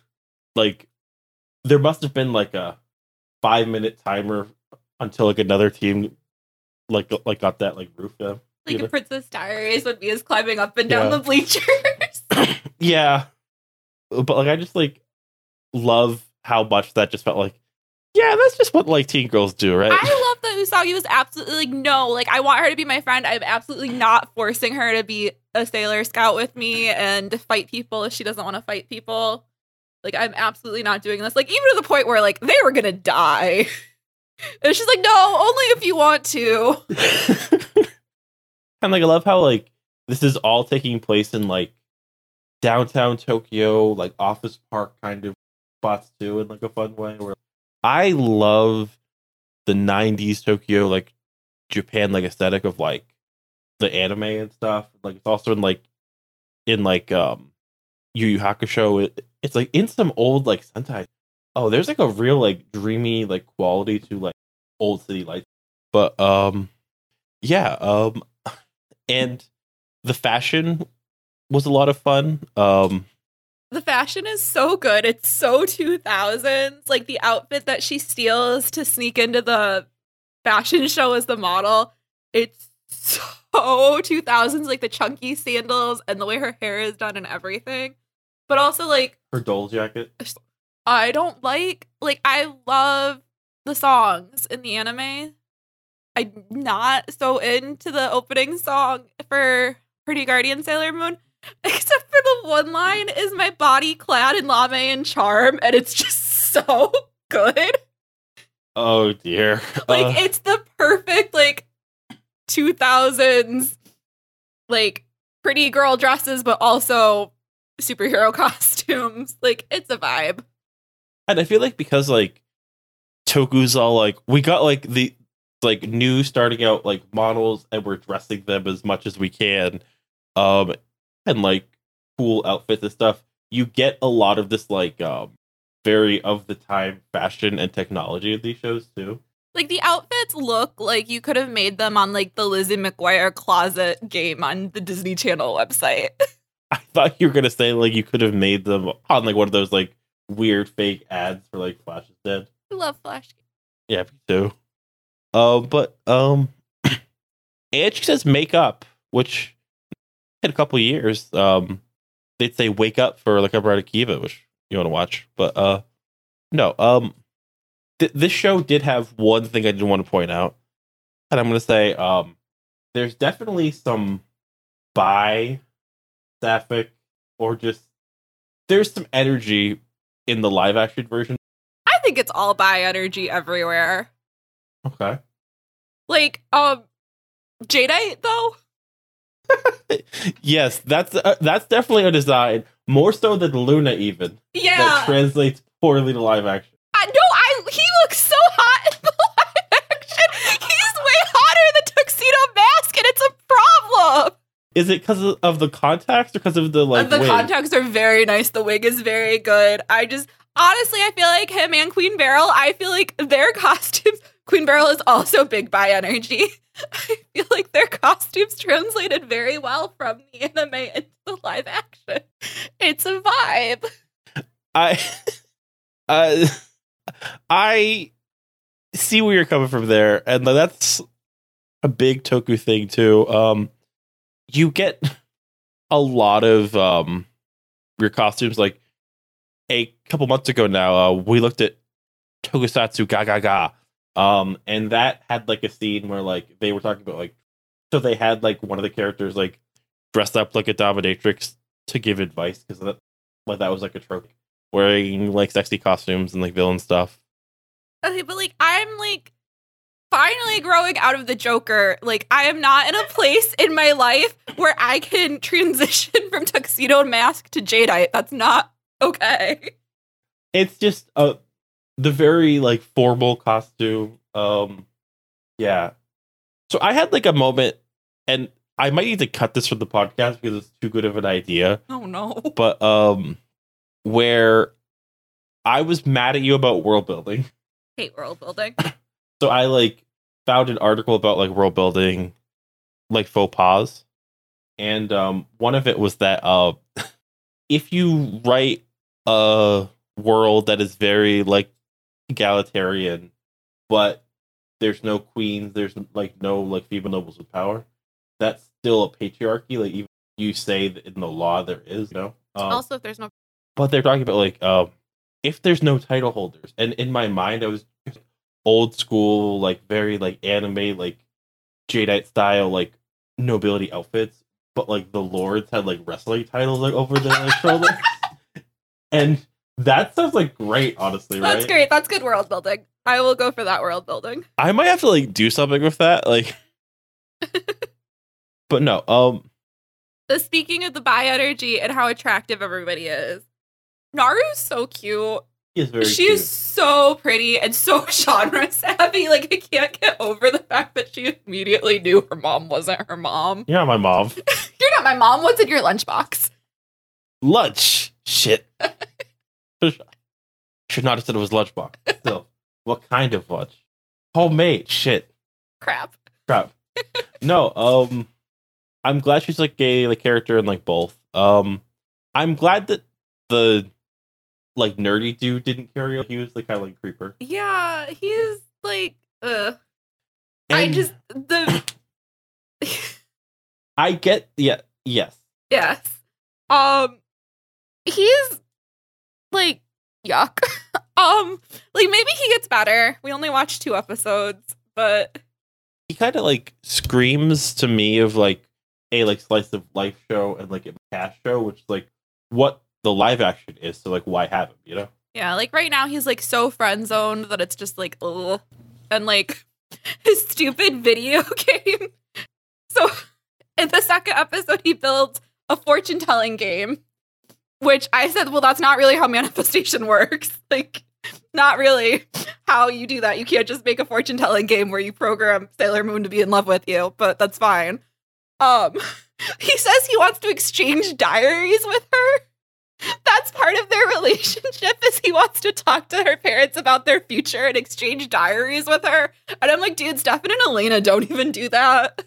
[SPEAKER 2] like there must have been like a five minute timer until like another team like like got that like roof down.
[SPEAKER 3] Like in Princess Diaries when Mia's climbing up and down
[SPEAKER 2] Yeah.
[SPEAKER 3] the bleachers. [laughs]
[SPEAKER 2] yeah but like i just like love how much that just felt like yeah that's just what like teen girls do right
[SPEAKER 3] I love that Usagi was absolutely like, no, like I want her to be my friend. I'm absolutely not forcing her to be a sailor scout with me and to fight people if she doesn't want to fight people. Like I'm absolutely not doing this. Like even to the point where like they were gonna die. [laughs] And she's like, no, only if you want to. [laughs]
[SPEAKER 2] and like i love how like this is all taking place in like downtown tokyo like office park kind of spots too in like a fun way where i love the 90s tokyo like japan like aesthetic of like the anime and stuff like it's also in like in like um yu yu hakusho it, it's like in some old like sentai oh there's like a real like dreamy like quality to like old city lights but um yeah um [laughs] and the fashion was a lot of fun um
[SPEAKER 3] The fashion is so good. It's so 2000s. Like the outfit that she steals to sneak into the fashion show as the model. It's so 2000s, like the chunky sandals and the way her hair is done and everything. But also, like,
[SPEAKER 2] her doll jacket
[SPEAKER 3] I don't like, like, I love the songs in the anime. I'm not so into the opening song for Pretty Guardian Sailor Moon, [laughs] except for the one line is my body clad in lame and charm, and it's just [laughs] so good.
[SPEAKER 2] oh dear
[SPEAKER 3] Like,
[SPEAKER 2] Uh,
[SPEAKER 3] it's the perfect, like, 2000s, like, pretty girl dresses, but also superhero [laughs] costumes. Like, it's a vibe.
[SPEAKER 2] And i feel like because like toku's all like we got like the like new starting out like models and we're dressing them as much as we can um and like cool outfits and stuff you get a lot of this like um very of the time fashion and technology of these shows too
[SPEAKER 3] Like the outfits look like you could have made them on like the Lizzie McGuire closet game on the Disney Channel website. [laughs]
[SPEAKER 2] i thought you were gonna say like you could have made them on like one of those like weird fake ads for like flash is dead
[SPEAKER 3] I love Flash.
[SPEAKER 2] yeah me too Uh, but um, [clears throat] and she says makeup, which in a couple years, um, they'd say wake up for like a Rider Kiva, which you want to watch. But uh, no, um, th- this show did have one thing I did want to point out, and I'm gonna say um, there's definitely some bi sapphic or just there's some energy in the live action version.
[SPEAKER 3] I think it's all bi energy everywhere.
[SPEAKER 2] Okay.
[SPEAKER 3] Like, um, Jadeite though. [laughs]
[SPEAKER 2] yes, that's uh, that's definitely a design more so than Luna even
[SPEAKER 3] Yeah.
[SPEAKER 2] that translates poorly to live action.
[SPEAKER 3] I no,
[SPEAKER 2] Is it because of, the contacts or because of the like
[SPEAKER 3] the
[SPEAKER 2] wig?
[SPEAKER 3] contacts are very nice. The wig is very good. I just honestly, I feel like him and Queen Beryl. I feel like their [laughs] costumes. Queen Beryl is also big bi energy. [laughs] I feel like their costumes translated very well from the anime into the live action. It's a vibe.
[SPEAKER 2] I, [laughs] uh, I see where you're coming from there, and that's a big Toku thing too. Um, you get a lot of um your costumes. Like a couple months ago now, uh, we looked at Tokusatsu Ga Ga Ga, um, and that had like a scene where like they were talking about like so they had like one of the characters like dressed up like a dominatrix to give advice because that like that was like a trope wearing like sexy costumes and like villain stuff.
[SPEAKER 3] Okay, but like I'm like finally growing out of the Joker. Like I am not in a place in my life where I can [laughs] transition from tuxedo mask to jadeite. That's not okay.
[SPEAKER 2] It's just uh the very like formal costume. Um yeah. So I had like a moment and I might need to cut this from the podcast because it's too good of an idea.
[SPEAKER 3] Oh no.
[SPEAKER 2] But um where I was mad at you about world building.
[SPEAKER 3] Hate world building. [laughs]
[SPEAKER 2] So I like found an article about like world building like faux pas. And um one of it was that uh [laughs] if you write a world that is very like egalitarian, but there's no queens, there's like no like female nobles with power, that's still a patriarchy. Like even you say that in the law there is, you know. Um,
[SPEAKER 3] also, if there's no
[SPEAKER 2] but they're talking about like um if there's no title holders and in my mind i was old school like very like anime like jadeite style like nobility outfits but like the lords had like wrestling titles like over their like, shoulders [laughs] and that sounds like great honestly right
[SPEAKER 3] That's great. That's good world building. I will go for that world building.
[SPEAKER 2] i might have to like do something with that like [laughs] but no um
[SPEAKER 3] The speaking of the bi energy and how attractive everybody is. Naru's so cute.
[SPEAKER 2] Is very
[SPEAKER 3] she
[SPEAKER 2] cute.
[SPEAKER 3] is so pretty and so [laughs] genre savvy. Like I can't get over the fact that she immediately knew her mom wasn't her mom.
[SPEAKER 2] yeah my mom [laughs]
[SPEAKER 3] You're not my mom. What's in your lunchbox?
[SPEAKER 2] lunch shit [laughs] should not have said it was lunchbox still what kind of lunch homemade shit
[SPEAKER 3] Crap.
[SPEAKER 2] crap no um i'm glad she's like a like character in like both um i'm glad that the like nerdy dude didn't carry on he was like kind of like creeper
[SPEAKER 3] Yeah, he's like, uh. I just the [laughs]
[SPEAKER 2] i get yeah yes
[SPEAKER 3] yes. Um, he's like yuck. [laughs] um, like maybe he gets better. We only watched two episodes, but
[SPEAKER 2] he kind of like screams to me of like a like slice of life show and like a cash show which like what the live action is so like why have him you know
[SPEAKER 3] Yeah, like right now he's like so friend zoned that it's just like ugh. And like [laughs] his stupid video [laughs] game. So in the second episode he builds a fortune telling game. Which I said, well, that's not really how manifestation [laughs] works. Like, not really how you do that. You can't just make a fortune telling game where you program Sailor Moon to be in love with you, but that's fine. Um he says he wants to exchange diaries with her that's part of their relationship is he wants to talk to her parents about their future and exchange diaries with her. And i'm like dude stefan and elena don't even do that.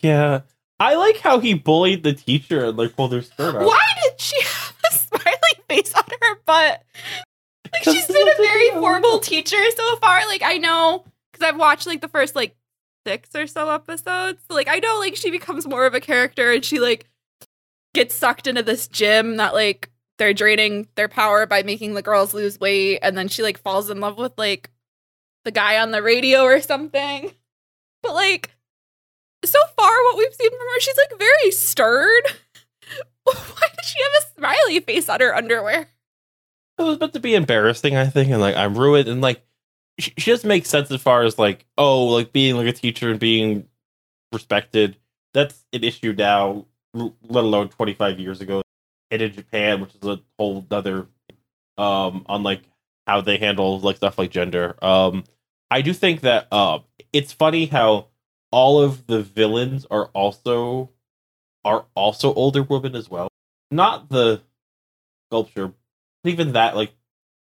[SPEAKER 2] Yeah. I like how he bullied the teacher and like pulled her skirt out
[SPEAKER 3] why did she have a [laughs] smiley face on her butt? Like she's been a very formal teacher so far. Like i know because because I've watched like the first like six or so episodes. So like I know like she becomes more of a character and she like gets sucked into this gym that like they're draining their power by making the girls lose weight and then she like falls in love with like the guy on the radio or something. But like so far what we've seen from her, she's like very stirred. [laughs] Why does she have a smiley face on her underwear?
[SPEAKER 2] it was meant to be embarrassing, I think, and like I'm ruined, and like she, just makes sense as far as like oh, like being like a teacher and being respected. That's an issue now, let alone 25 years ago, and in Japan, which is a whole other um on like how they handle like stuff like gender. Um, I do think that um it's funny how all of the villains are also are also older women as well. Not the sculpture, even that like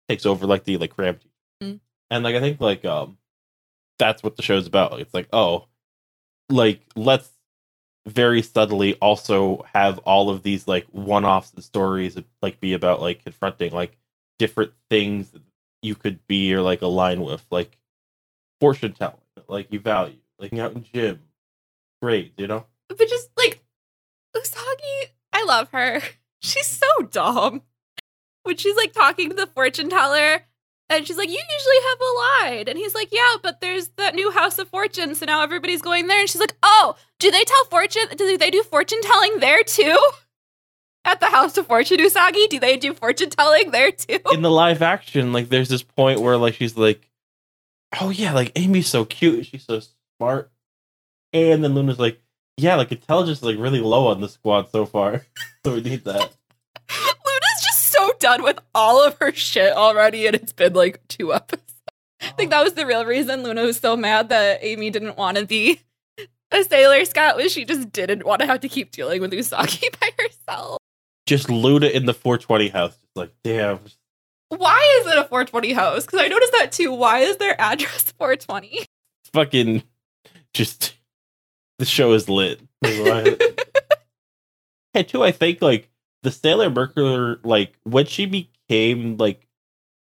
[SPEAKER 2] takes over like the like cram
[SPEAKER 3] Mm.
[SPEAKER 2] and like i think like um that's what the show's about it's like oh like let's very subtly also have all of these like one-offs and stories like be about like confronting like different things you could be or like align with like fortune telling like you value like out in gym great you know
[SPEAKER 3] but just like Usagi, I love her. [laughs] She's so dumb. When she's like talking to the fortune teller, and she's like, "You usually have a line," and he's like, "Yeah, but there's that new House of Fortune, so now everybody's going there." And she's like, "Oh, do they tell fortune? Do they do fortune telling there too?" [laughs] At the House of Fortune, Usagi, do they do fortune telling there too?
[SPEAKER 2] in the live action, like there's this point where like she's like, "Oh yeah, like Amy's so cute, she's so smart," and then Luna's like, "Yeah, like intelligence is like really low on the squad so far, [laughs] so we need that."
[SPEAKER 3] Luna's just so done with all of her shit already, and it's been like two episodes. I think that was the real reason Luna was so mad that Amy didn't want to be a Sailor Scout was she just didn't want to have to keep dealing with Usagi [laughs] by herself.
[SPEAKER 2] Just Luna in the 420 house, just like damn.
[SPEAKER 3] Why is it a 420 house? Because I noticed that too. Why is their [laughs] address 420?
[SPEAKER 2] Fucking, just the show is lit. [laughs] And two, I think like the Sailor Mercury, like when she became like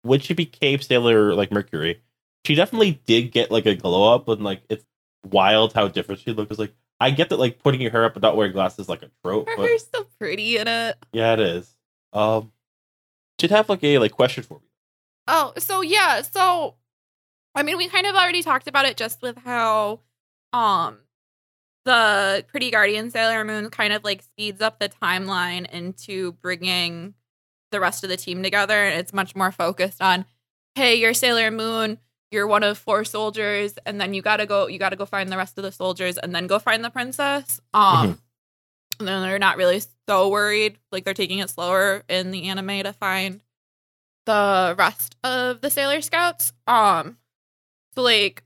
[SPEAKER 2] when she became Sailor like Mercury, she definitely did get like a glow up, and like it's wild how different she looked. It's like I get that like putting your hair up and not wearing glasses is like a trope,
[SPEAKER 3] Her
[SPEAKER 2] but
[SPEAKER 3] hair's so pretty in it.
[SPEAKER 2] yeah, it is. Um, should have like a like question for me.
[SPEAKER 3] Oh, so yeah, so I mean, we kind of already talked about it just with how um the Pretty Guardian Sailor Moon kind of like speeds up the timeline into bringing the rest of the team together. And it's much more focused on, hey, you're Sailor Moon, you're one of four soldiers, and then you gotta go, you gotta go find the rest of the soldiers, and then go find the princess. Um, and then they're not really so worried, like they're taking it slower in the anime to find the rest of the Sailor Scouts. Um, so like,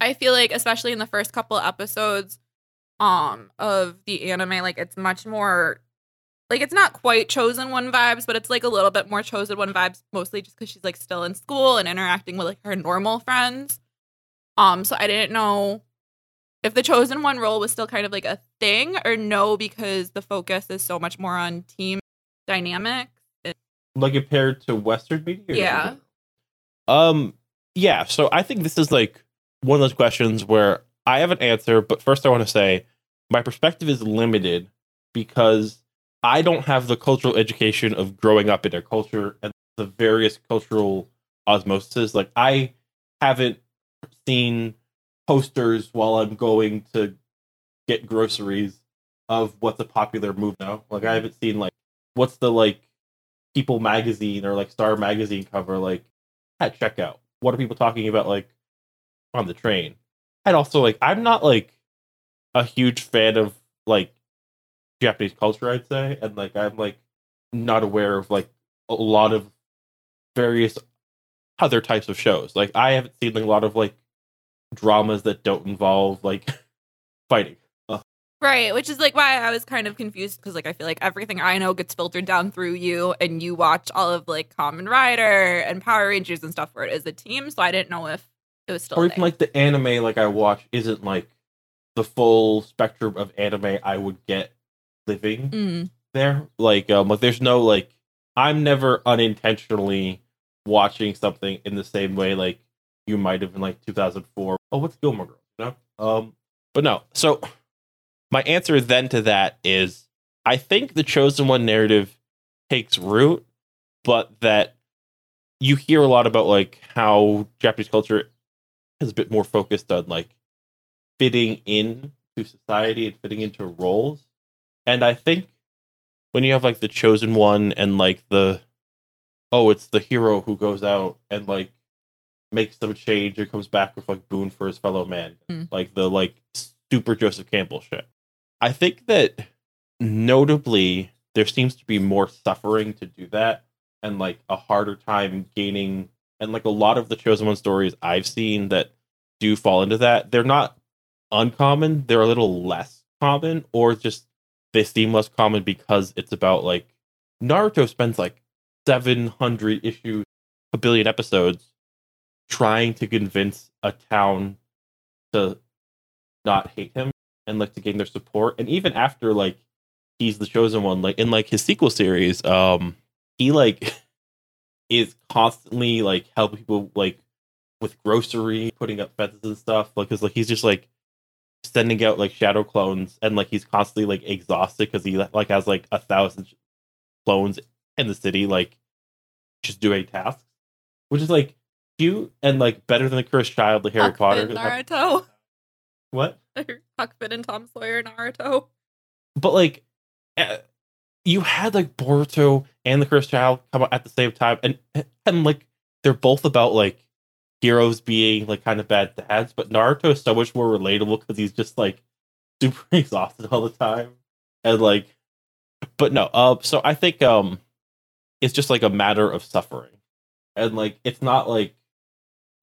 [SPEAKER 3] I feel like especially in the first couple episodes, um, of the anime, like it's much more, like it's not quite chosen one vibes, but it's like a little bit more chosen one vibes, mostly just because she's like still in school and interacting with like her normal friends. Um, so I didn't know if the chosen one role was still kind of like a thing or no, because the focus is so much more on team dynamic.
[SPEAKER 2] Like compared to Western media.
[SPEAKER 3] Yeah.
[SPEAKER 2] Um. Yeah. So I think this is like one of those questions where I have an answer, but first I want to say my perspective is limited because I don't have the cultural education of growing up in a culture and the various cultural osmosis. Like I haven't seen posters while I'm going to get groceries of what's a popular move now. Like I haven't seen like what's the like People magazine or like Star magazine cover like at checkout. What are people talking about like on the train? And also like I'm not like a huge fan of like Japanese culture, I'd say, and like I'm like not aware of like a lot of various other types of shows. Like I haven't seen like, a lot of like dramas that don't involve like [laughs] fighting.
[SPEAKER 3] Right, which is like why I was kind of confused because like I feel like everything I know gets filtered down through you, and you watch all of like Kamen Rider and Power Rangers and stuff where it is a team. So I didn't know if it was still.
[SPEAKER 2] or even
[SPEAKER 3] thing.
[SPEAKER 2] like the anime like I watch isn't like the full spectrum of anime I would get living
[SPEAKER 3] Mm.
[SPEAKER 2] there. Like um like there's no like I'm never unintentionally watching something in the same way like you might have in like 2004. Oh, what's Gilmore Girls? You know? Um, but no. So my answer then to that is I think the chosen one narrative takes root, but that you hear a lot about like how Japanese culture is a bit more focused on like fitting in to society and fitting into roles. And I think when you have like the chosen one and like the oh, it's the hero who goes out and like makes some change and comes back with like boon for his fellow man.
[SPEAKER 3] Mm.
[SPEAKER 2] Like the like super Joseph Campbell shit. I think that notably there seems to be more suffering to do that and like a harder time gaining and like a lot of the chosen one stories I've seen that do fall into that, they're not uncommon, they're a little less common or just they seem less common because it's about like Naruto spends like 700 issues, a billion episodes trying to convince a town to not hate him and like to gain their support. And even after like he's the chosen one, like in like his sequel series, um, he like [laughs] is constantly like helping people like with grocery, putting up fences and stuff. Like, cause like he's just like sending out like shadow clones, and like he's constantly like exhausted because he like has like a thousand clones in the city, like just doing tasks, which is like cute and like better than the cursed child, the Harry
[SPEAKER 3] Huck
[SPEAKER 2] Potter.
[SPEAKER 3] Finn Naruto.
[SPEAKER 2] What? [laughs]
[SPEAKER 3] Huck Finn and Tom Sawyer Naruto.
[SPEAKER 2] but like uh, you had like Boruto and the Cursed Child come out at the same time, and and like they're both about like heroes being like kind of bad dads, but Naruto is so much more relatable because he's just like [laughs] super exhausted all the time, and like, but no, uh, so I think um, it's just like a matter of suffering, and like it's not like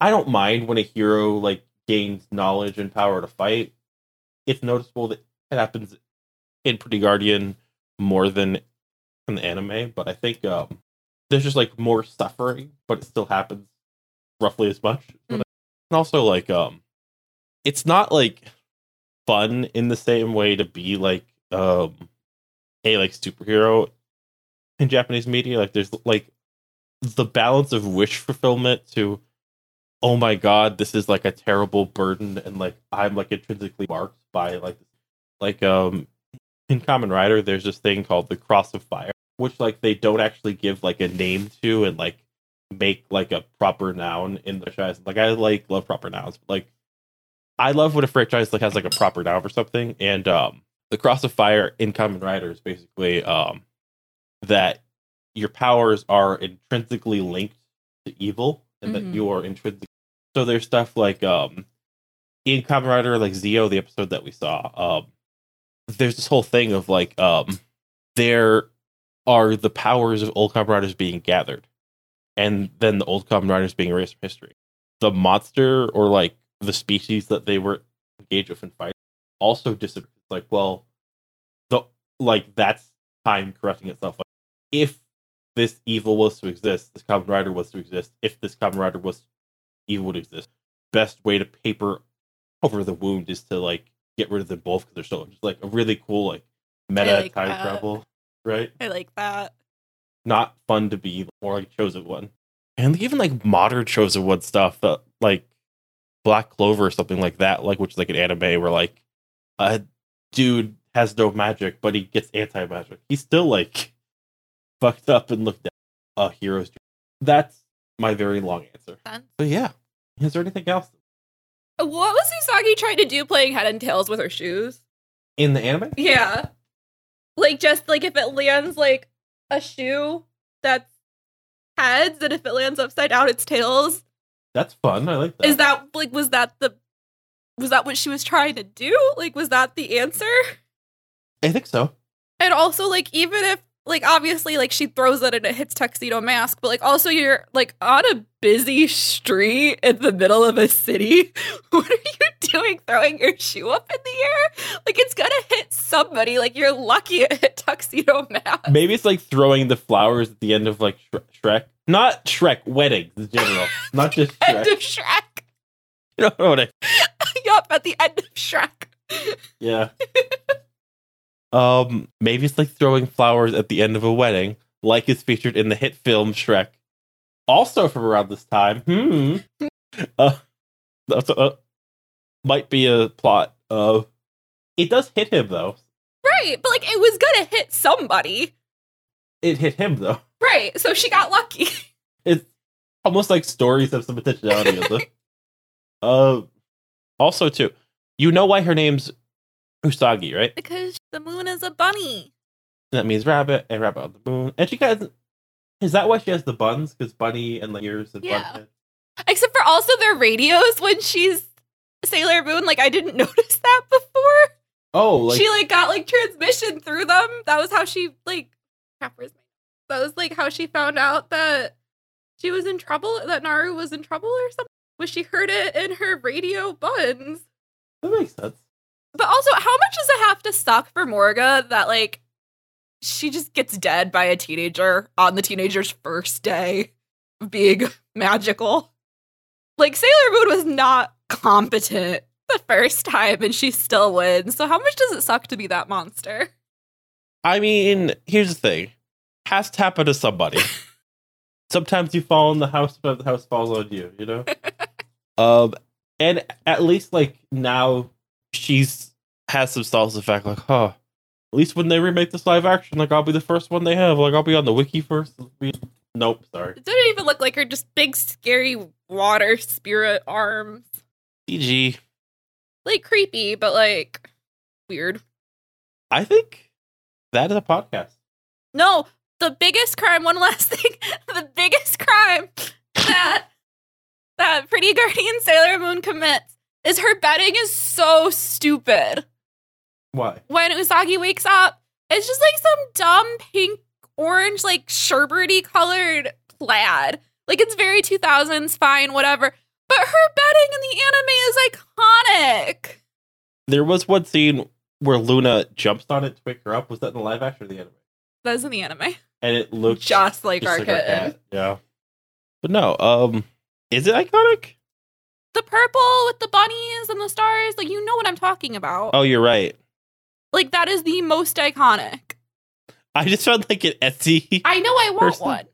[SPEAKER 2] I don't mind when a hero like gains knowledge and power to fight. It's noticeable that it happens in Pretty Guardian more than in the anime, but I think um, there's just like more suffering, but it still happens roughly as much.
[SPEAKER 3] Mm.
[SPEAKER 2] And also, like, um, it's not like fun in the same way to be like um a like superhero in Japanese media. Like, there's like the balance of wish fulfillment to oh my god, this is like a terrible burden, and like I'm like intrinsically marked by like like um in Kamen Rider, there's this thing called the Cross of Fire, which like they don't actually give like a name to and like make like a proper noun in the franchise. Like I like love proper nouns, but like I love when a franchise like has like a proper noun for something. And um the Cross of Fire in Kamen Rider is basically um that your powers are intrinsically linked to evil and
[SPEAKER 3] Mhm.
[SPEAKER 2] that you are intrinsic so there's stuff like um in Kamen Rider, like Zi-O, the episode that we saw, um, there's this whole thing of like um there are the powers of old Kamen Riders being gathered, and then the old Kamen Riders being erased from history. The monster or like the species that they were engaged with in fight also disappears. Like, well, the like that's time correcting itself. Like, if this evil was to exist, this Kamen Rider was to exist. If this Kamen Rider was evil would exist, best way to paper over the wound is to like get rid of them both because they're still just like a really cool like meta
[SPEAKER 3] like
[SPEAKER 2] time
[SPEAKER 3] that.
[SPEAKER 2] travel, right?
[SPEAKER 3] I like that.
[SPEAKER 2] Not fun to be more like chosen one, and even like modern chosen one stuff, uh, like Black Clover or something like that, like which is like an anime where like a dude has no magic but he gets anti magic. He's still like [laughs] fucked up and looked at a hero's. journey. That's my very long answer. But yeah, is there anything else
[SPEAKER 3] What was Usagi trying to do playing head and tails with her shoes?
[SPEAKER 2] in the anime?
[SPEAKER 3] Yeah. Like just like if it lands like a shoe that's heads and if it lands upside down it's tails.
[SPEAKER 2] That's fun. I like that.
[SPEAKER 3] Is that like was that the was that what she was trying to do? Like was that the answer?
[SPEAKER 2] I think so.
[SPEAKER 3] And also like even if like obviously like she throws it and it hits tuxedo mask, but like also you're like on a busy street in the middle of a city. [laughs] What are you doing throwing your shoe up in the air? Like it's gonna hit somebody. Like you're lucky it hit tuxedo mask.
[SPEAKER 2] Maybe it's like throwing the flowers at the end of like Shre- Shrek. Not Shrek, weddings in general. [laughs] Not just
[SPEAKER 3] End
[SPEAKER 2] Shrek.
[SPEAKER 3] of Shrek. [laughs]
[SPEAKER 2] You know what I
[SPEAKER 3] yup, at the end of Shrek.
[SPEAKER 2] Yeah. Um, maybe it's like throwing flowers at the end of a wedding, like is featured in the hit film Shrek. Also from around this time. Hmm. [laughs] uh, uh, might be a plot. Uh, it does hit him though.
[SPEAKER 3] Right, but like it was gonna hit somebody.
[SPEAKER 2] It hit him though.
[SPEAKER 3] Right, so she got lucky. [laughs]
[SPEAKER 2] It's almost like stories have some intentionality. [laughs] Uh, also too, you know why her name's Usagi, right?
[SPEAKER 3] because the moon is a bunny.
[SPEAKER 2] That means rabbit and rabbit on the moon. And she got. Is that why she has the buns? Because bunny and like ears and
[SPEAKER 3] Yeah. Except for also their radios when she's Sailor Moon. Like I didn't [laughs] notice that before.
[SPEAKER 2] Oh, like
[SPEAKER 3] she like got like transmission through them. That was how she like. Crap, where's my- That was like how she found out that she was in trouble. That Naru was in trouble or something. Was she heard it in her radio buns?
[SPEAKER 2] that makes sense.
[SPEAKER 3] But also, how much does it have to suck for Morga that like she just gets dead by a teenager on the teenager's first day of being [laughs] magical? Like Sailor Moon was not competent the first time and she still wins. So how much does it suck to be that monster?
[SPEAKER 2] I mean, here's the thing: has to happen to somebody. [laughs] Sometimes you fall in the house, but the house falls on you. You know. [laughs] um, and at least like now, she's has some salsa effect. Like, huh. At least when they remake this live action, like I'll be the first one they have. Like I'll be on the wiki first. Nope, sorry.
[SPEAKER 3] It didn't even look like her just big scary water spirit arms.
[SPEAKER 2] CG.
[SPEAKER 3] Like creepy, but like weird.
[SPEAKER 2] I think that is a podcast.
[SPEAKER 3] No, the biggest crime, one last [laughs] thing. The biggest crime that that Pretty Guardian Sailor Moon commits is her bedding is so stupid.
[SPEAKER 2] Why?
[SPEAKER 3] When Usagi wakes up, it's just like some dumb pink orange, like sherbety colored plaid. Like it's very 2000s, fine, whatever. But her bedding in the anime is iconic.
[SPEAKER 2] There was one scene where Luna jumps on it to wake her up. Was that in the live action or the anime?
[SPEAKER 3] That was in the anime.
[SPEAKER 2] And it looked
[SPEAKER 3] Just like
[SPEAKER 2] just
[SPEAKER 3] our
[SPEAKER 2] like
[SPEAKER 3] kitten.
[SPEAKER 2] Yeah. But no, um, is it iconic?
[SPEAKER 3] The purple with the bunnies and the stars, like you know what I'm talking about.
[SPEAKER 2] Oh, you're right.
[SPEAKER 3] Like that is the most iconic.
[SPEAKER 2] I just found like an Etsy
[SPEAKER 3] I know I want
[SPEAKER 2] Person-
[SPEAKER 3] one.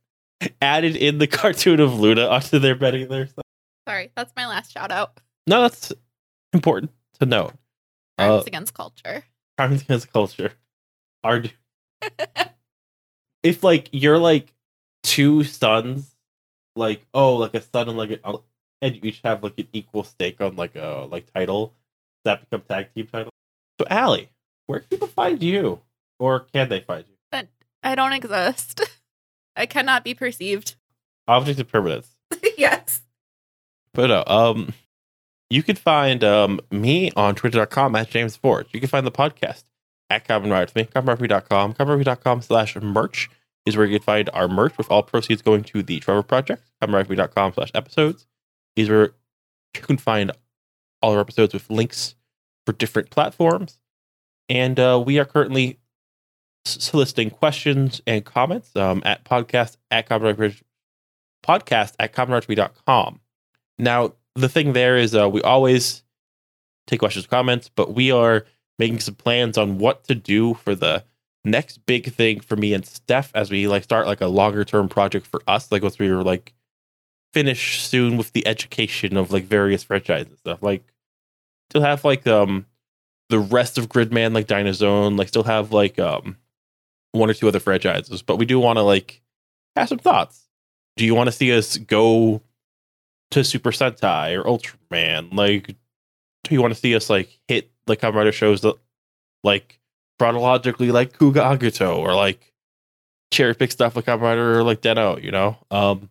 [SPEAKER 2] added in the cartoon of Luna onto their bedding there.
[SPEAKER 3] Sorry, that's my last shout out.
[SPEAKER 2] No, that's important to note.
[SPEAKER 3] Crimes
[SPEAKER 2] Uh,
[SPEAKER 3] against culture.
[SPEAKER 2] Crimes against culture are. [laughs] if like you're like two sons, like oh, like a son and like a, and you each have like an equal stake on like a like title, that become tag team title. So Allie, where can people find you, or can they find you?
[SPEAKER 3] I don't exist. [laughs] I cannot be perceived.
[SPEAKER 2] Object of permanence. [laughs]
[SPEAKER 3] yes.
[SPEAKER 2] But no, um, you can find um me on twitter.com at James Forge. You can find the podcast at Common Ride with me, commonride.com. Commonride.com slash merch is where you can find our merch with all proceeds going to the Trevor Project. Commonride.com slash episodes is where you can find all our episodes with links for different platforms. And uh, we are currently soliciting questions and comments um, at podcast at commonride podcast at commonride.com. Now, the thing there is uh, we always take questions, comments, but we are making some plans on what to do for the next big thing for me and Steph as we like start like a longer term project for us. Like once we were like finish soon with the education of like various franchises and stuff. Like still have like um the rest of Gridman, like Dinozone, like still have like um one or two other franchises, but we do want to like have some thoughts. Do you want to see us go to Super Sentai or Ultraman? Like, do you want to see us like hit like Kamen Rider shows that like chronologically like Kuuga Agito or like cherry pick stuff like Kamen Rider or like Den-O, you know? Um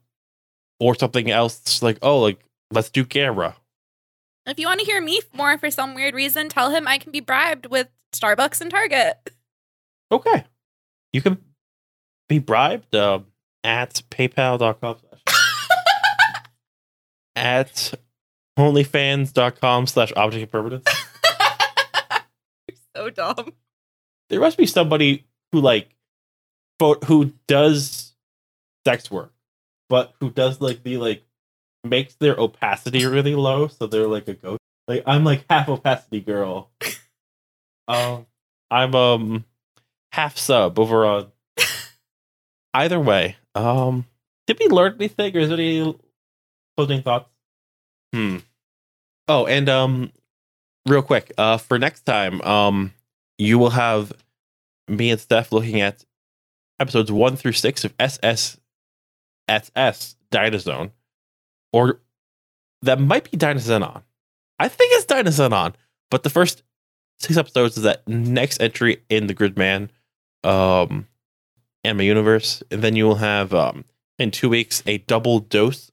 [SPEAKER 2] or something else like, oh, like let's do camera.
[SPEAKER 3] If you want to hear me more for some weird reason, tell him I can be bribed with Starbucks and Target.
[SPEAKER 2] Okay. You can be bribed um, at paypal.com [laughs] slash at onlyfans.com slash object of permanence. [laughs]
[SPEAKER 3] You're so dumb.
[SPEAKER 2] there must be somebody who like who does sex work but who does like the like makes their opacity really low so they're like a ghost. Like i'm like half opacity girl. [laughs] Um i'm um half sub over on [laughs] either way. Um did we learn anything? Or is there any closing thoughts? Hmm. Oh, and um, real quick, uh, for next time, um, you will have me and Steph looking at episodes one through six of SS SS Dynazone, or that might be Dynazenon. I think it's Dynazenon, but the first six episodes is that next entry in the Gridman um anime universe, and then you will have um in two weeks a double dose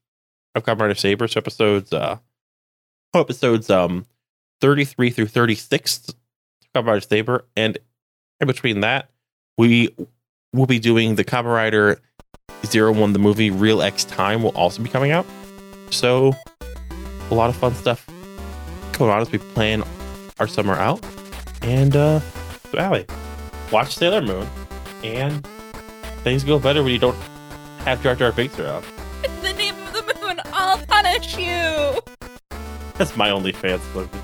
[SPEAKER 2] of Kamen Rider Saber. So episodes uh oh, episodes um 33 through 36 Kamen Rider Saber, and in between that, we will be doing the Kamen Rider Zero One, the movie Real X Time will also be coming out. So a lot of fun stuff going on as we plan our summer out. And uh so Allie, watch Sailor Moon and things go better when you don't have Jar Jar Binks around.
[SPEAKER 3] In [laughs] the name of the moon, I'll punish you.
[SPEAKER 2] That's my only fan slogan.